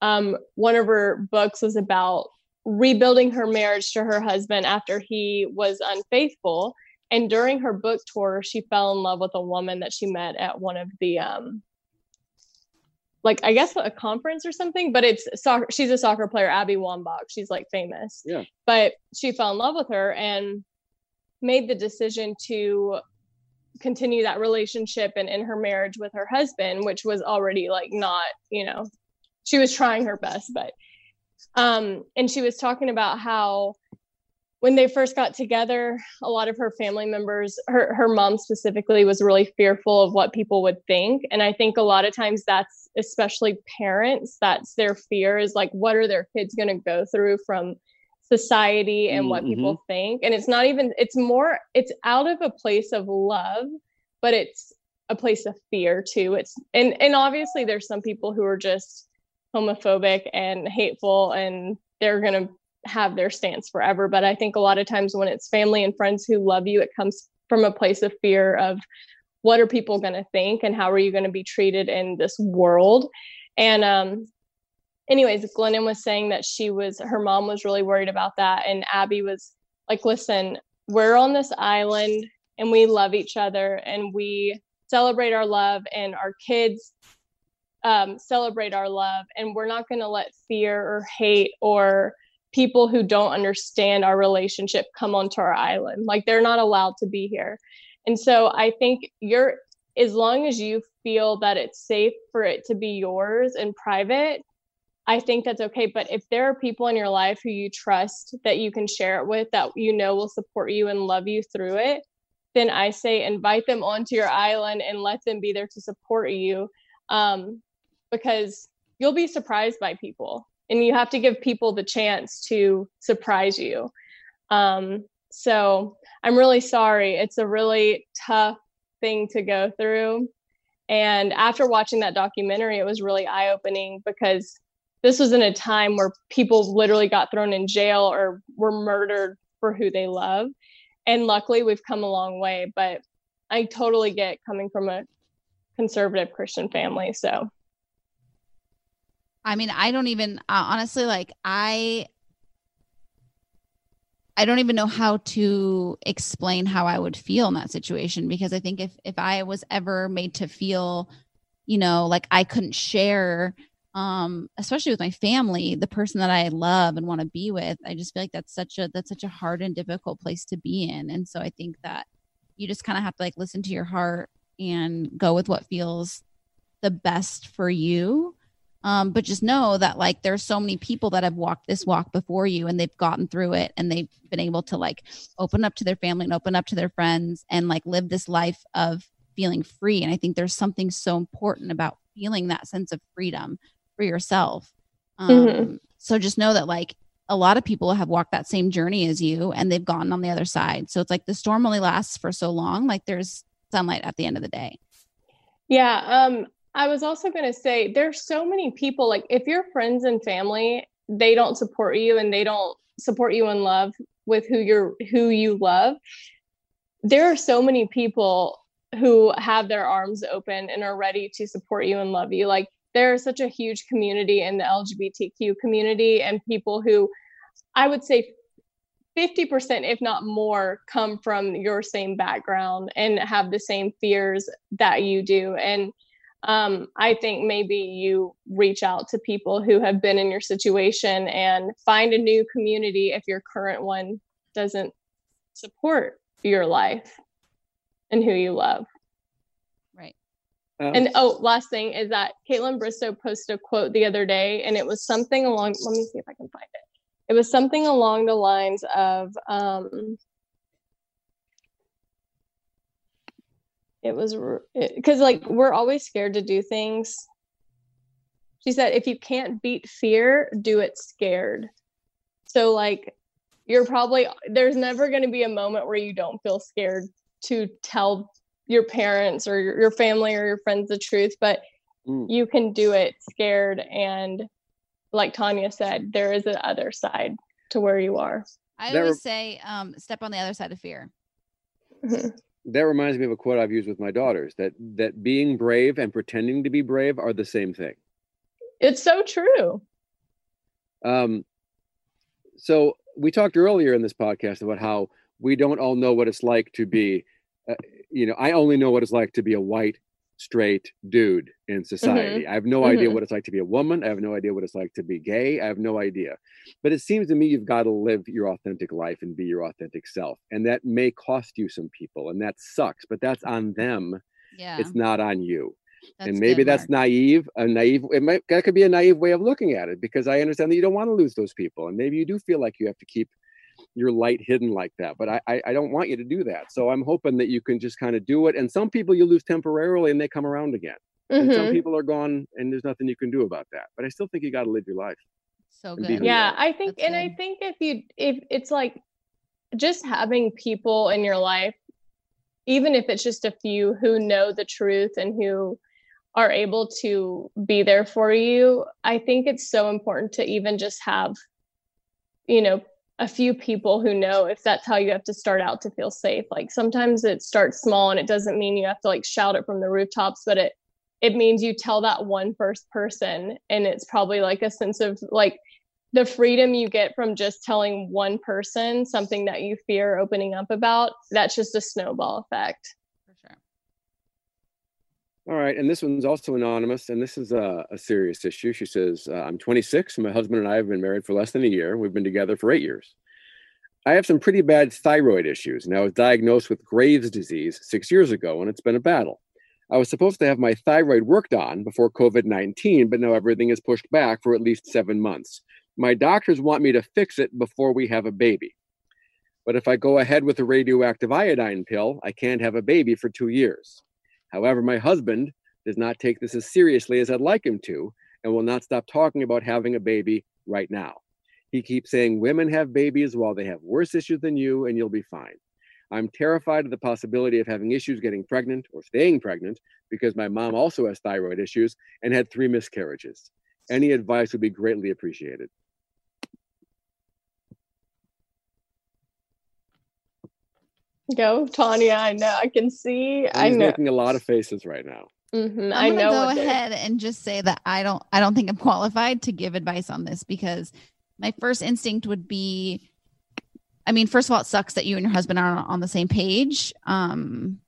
um, one of her books was about rebuilding her marriage to her husband after he was unfaithful. And during her book tour, she fell in love with a woman that she met at one of the um, like I guess a conference or something, but it's soccer. She's a soccer player, Abby Wambach. She's like famous. Yeah. But she fell in love with her and made the decision to continue that relationship and in her marriage with her husband, which was already like not, you know, she was trying her best, but um, and she was talking about how when they first got together, a lot of her family members, her her mom specifically, was really fearful of what people would think. And I think a lot of times that's especially parents, that's their fear is like, what are their kids going to go through from society and what people think? And it's not even, it's more, it's out of a place of love, but it's a place of fear too. It's and and obviously there's some people who are just homophobic and hateful and they're going to have their stance forever but i think a lot of times when it's family and friends who love you it comes from a place of fear of what are people going to think and how are you going to be treated in this world and um anyways glennon was saying that she was her mom was really worried about that and abby was like listen we're on this island and we love each other and we celebrate our love and our kids um, celebrate our love and we're not going to let fear or hate or people who don't understand our relationship come onto our island. Like they're not allowed to be here. And so i think you're as long as you feel that it's safe for it to be yours and private i think that's okay but if there are people in your life who you trust that you can share it with that you know will support you and love you through it then i say invite them onto your island and let them be there to support you um, because you'll be surprised by people and you have to give people the chance to surprise you. Um, so i'm really sorry. It's a really tough thing to go through and after watching that documentary it was really eye-opening because this was in a time where people literally got thrown in jail or were murdered for who they love. And luckily we've come a long way but i totally get coming from a conservative christian family so. I mean, I don't even uh, honestly like I I don't even know how to explain how I would feel in that situation because I think if if I was ever made to feel, you know, like I couldn't share um especially with my family, the person that I love and want to be with, I just feel like that's such a that's such a hard and difficult place to be in. And so I think that you just kind of have to like listen to your heart and go with what feels the best for you um, but just know that like there's so many people that have walked this walk before you and they've gotten through it and they've been able to like open up to their family and open up to their friends and like live this life of feeling free and i think there's something so important about feeling that sense of freedom for yourself um, Mhm. so just know that like a lot of people have walked that same journey as you and they've gone on the other side so it's like the storm only lasts for so long like there's sunlight at the end of the day Yeah, um, I was also going to say there's so many people like if your friends and family they don't support you and they don't support you in love with who you're who you love. There are so many people who have their arms open and are ready to support you and love you. Like there's such a huge community in the LGBTQ community and people who I would say 50% if not more come from your same background and have the same fears that you do. And um, i think maybe you reach out to people who have been in your situation and find a new community if your current one doesn't support your life and who you love um, and oh last thing is that Kaitlyn Bristowe posted a quote the other day and it was something along let me see if i can find it. It was something along the lines of um, it was because like we're always scared to do things. She said if you can't beat fear do it scared. So like you're probably there's never going to be a moment where you don't feel scared to tell your parents or your, your family or your friends the truth but mm. you can do it scared and like Tanya said, there is an other side to where you are. I always re- say, um, step on the other side of fear. Mm-hmm. That reminds me of a quote I've used with my daughters that that being brave and pretending to be brave are the same thing. It's so true. Um, so we talked earlier in this podcast about how we don't all know what it's like to be, uh, you know, I only know what it's like to be a white straight dude in society. Mm-hmm. I have no mm-hmm. idea what it's like to be a woman. I have no idea what it's like to be gay. I have no idea. But it seems to me you've got to live your authentic life and be your authentic self. And that may cost you some people and that sucks, but that's on them. Yeah. It's not on you. That's and maybe that's Mark. naive, a naive, it might, that could be a naive way of looking at it because I understand that you don't want to lose those people. And maybe you do feel like you have to keep your light hidden like that. But I, I, I don't want you to do that. So I'm hoping that you can just kind of do it. And some people you lose temporarily and they come around again. Mm-hmm. And some mm-hmm. people are gone and there's nothing you can do about that. But I still think you got to live your life. So good. Yeah, I think, That's and good. I think if you, if it's like just having people in your life, even if it's just a few who know the truth and who are able to be there for you, I think it's so important to even just have, you know, a few people who know if that's how you have to start out to feel safe. Like sometimes it starts small and it doesn't mean you have to like shout it from the rooftops, but it it means you tell that one first person and it's probably like a sense of like the freedom you get from just telling one person something that you fear opening up about that's just a snowball effect all right and this one's also anonymous and this is a, a serious issue she says uh, i'm 26 and my husband and i have been married for less than a year we've been together for eight years i have some pretty bad thyroid issues and i was diagnosed with graves disease six years ago and it's been a battle I was supposed to have my thyroid worked on before COVID 19, but now everything is pushed back for at least seven months. My doctors want me to fix it before we have a baby. But if I go ahead with a radioactive iodine pill, I can't have a baby for two years. However, my husband does not take this as seriously as I'd like him to and will not stop talking about having a baby right now. He keeps saying women have babies while they have worse issues than you, and you'll be fine. I'm terrified of the possibility of having issues getting pregnant or staying pregnant because my mom also has thyroid issues and had three miscarriages. Any advice would be greatly appreciated. Go, Tanya. I know. I can see. He's I know. making a lot of faces right now. Mm-hmm. I'm I know. Go ahead and just say that I don't. I don't think I'm qualified to give advice on this because my first instinct would be I mean, first of all, it sucks that you and your husband are on the same page. Um,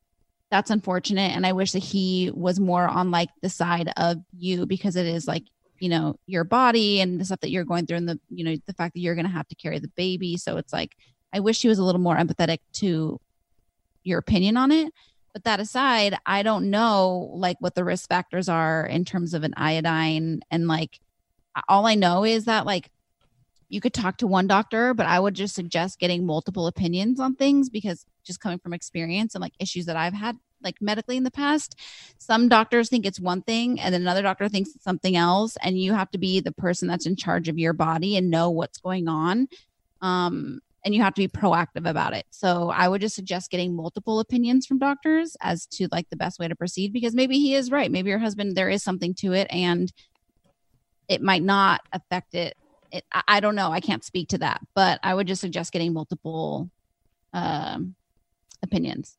that's unfortunate. And I wish that he was more on like the side of you because it is like, you know, your body and the stuff that you're going through and the, you know, the fact that you're going to have to carry the baby. So it's like, I wish he was a little more empathetic to your opinion on it. But that aside, I don't know like what the risk factors are in terms of an iodine. And like, all I know is that like you could talk to one doctor, but I would just suggest getting multiple opinions on things because just coming from experience and like issues that I've had like medically in the past, some doctors think it's one thing and another doctor thinks it's something else. And you have to be the person that's in charge of your body and know what's going on. Um, and you have to be proactive about it. So I would just suggest getting multiple opinions from doctors as to like the best way to proceed because maybe he is right. Maybe your husband, there is something to it and it might not affect it it, I don't know. I can't speak to that, but I would just suggest getting multiple um, opinions.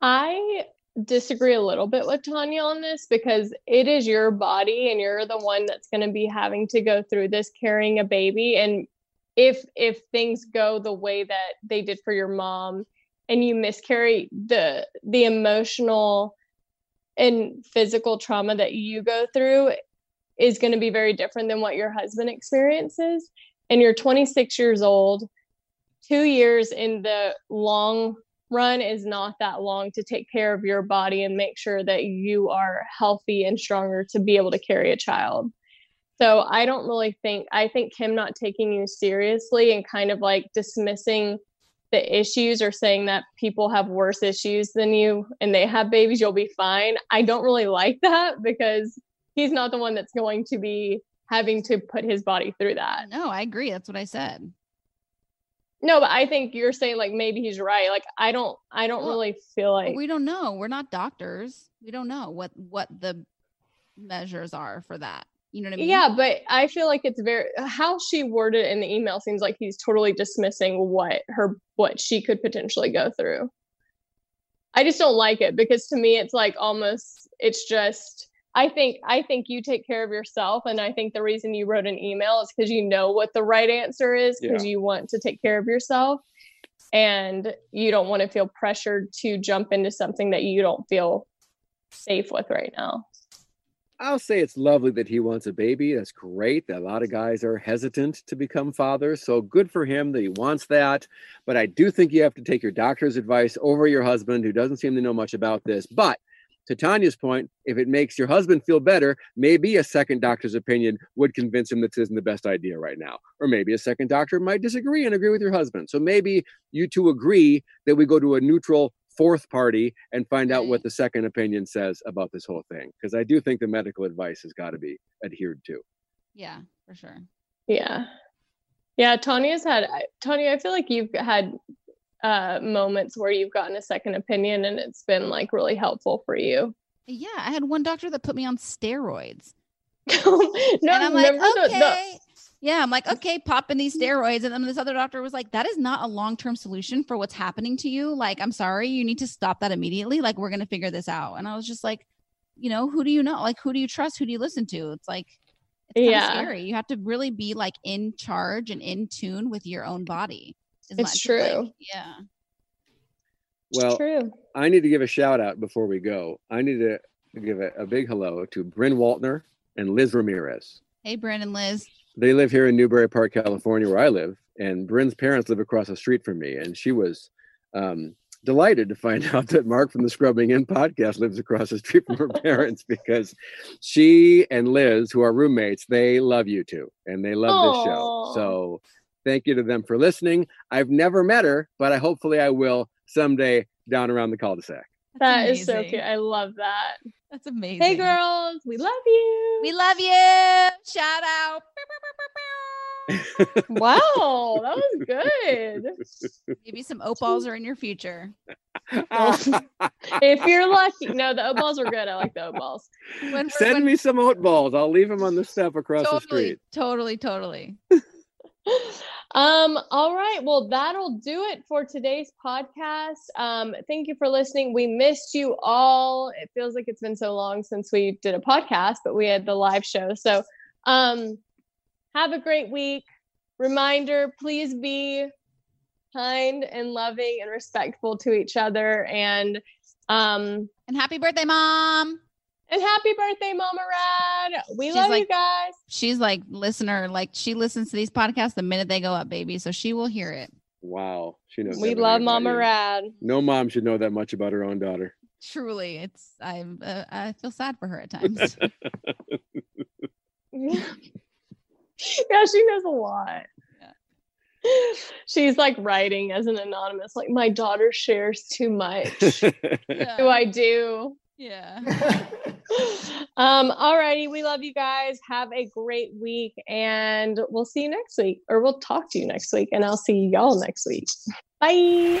I disagree a little bit with Tanya on this because it is your body and you're the one that's going to be having to go through this carrying a baby and if if things go the way that they did for your mom and you miscarry the the emotional and physical trauma that you go through is going to be very different than what your husband experiences and you're 26 years old 2 years in the long run is not that long to take care of your body and make sure that you are healthy and stronger to be able to carry a child. So I don't really think, I think him not taking you seriously and kind of like dismissing the issues or saying that people have worse issues than you and they have babies, you'll be fine. I don't really like that because he's not the one that's going to be having to put his body through that. No, I agree. That's what I said. No, but I think you're saying like maybe he's right. Like I don't I don't Well, really feel like we don't know. We're not doctors. We don't know what what the measures are for that. You know what I mean? Yeah, but I feel like it's very how she worded in the email seems like he's totally dismissing what her what she could potentially go through. I just don't like it because to me it's like almost it's just I think I think you take care of yourself and I think the reason you wrote an email is because you know what the right answer is because Yeah. you want to take care of yourself and you don't want to feel pressured to jump into something that you don't feel safe with right now. I'll say it's lovely that he wants a baby. That's great. That a lot of guys are hesitant to become fathers. So good for him that he wants that. But I do think you have to take your doctor's advice over your husband, who doesn't seem to know much about this. But to Tanya's point, if it makes your husband feel better, maybe a second doctor's opinion would convince him that this isn't the best idea right now. Or maybe a second doctor might disagree and agree with your husband. So maybe you two agree that we go to a neutral fourth party and find out what the second opinion says about this whole thing. Because I do think the medical advice has got to be adhered to. Yeah, for sure. Yeah. Yeah, tony has had tony I feel like you've had uh moments where you've gotten a second opinion and it's been like really helpful for you. Yeah, I had one doctor that put me on steroids. <laughs> no, and I'm like, remember the- the- okay. Yeah, I'm like, okay, pop in these steroids. And then this other doctor was like, that is not a long term solution for what's happening to you. Like, I'm sorry, you need to stop that immediately. Like, we're going to figure this out. And I was just like, you know, who do you know? Like, who do you trust? Who do you listen to? It's like, it's Yeah. scary. You have to really be like in charge and in tune with your own body. as It's much true. like, yeah. Well, true. I need to give a shout out before we go. I need to give a, a big hello to Bryn Waltner and Liz Ramirez. Hey, Bryn and Liz. They live here in Newbury Park, California, where I live, and Bryn's parents live across the street from me. And she was um, delighted to find <laughs> out that Mark from the Scrubbing In podcast lives across the street from her <laughs> parents because she and Liz, who are roommates, they love you too, and they love this show. So thank you to them for listening. I've never met her, but I hopefully I will someday down around the cul-de-sac. That is so cute. I love that. That's amazing. Hey girls, we love you. We love you. Shout out. <laughs> Wow, that was good. Maybe some oat balls are in your future. <laughs> if you're lucky. No, the oat balls are good. I like the oat balls. When, Send me some oat balls. I'll leave them on the step across the street. totally, totally. <laughs> Um, all right. Well, that'll do it for today's podcast. Um, thank you for listening. We missed you all. It feels like it's been so long since we did a podcast, but we had the live show. So um have a great week. Reminder, please be kind and loving and respectful to each other. And um and happy birthday, mom. And happy birthday, Mama Rad. We She's love you guys. She's like listener, like she listens to these podcasts the minute they go up, baby. So she will hear it. Wow, she knows. We love about Mama. Rad. No mom should know that much about her own daughter. Truly, it's I'm uh, I feel sad for her at <laughs> times. <laughs> yeah, she knows a lot. She's like writing as an anonymous, like my daughter shares too much. <laughs> Do I do? Yeah. <laughs> <laughs> Um, alrighty, we love you guys. Have a great week, and we'll see you next week, or we'll talk to you next week, and I'll see y'all next week. Bye.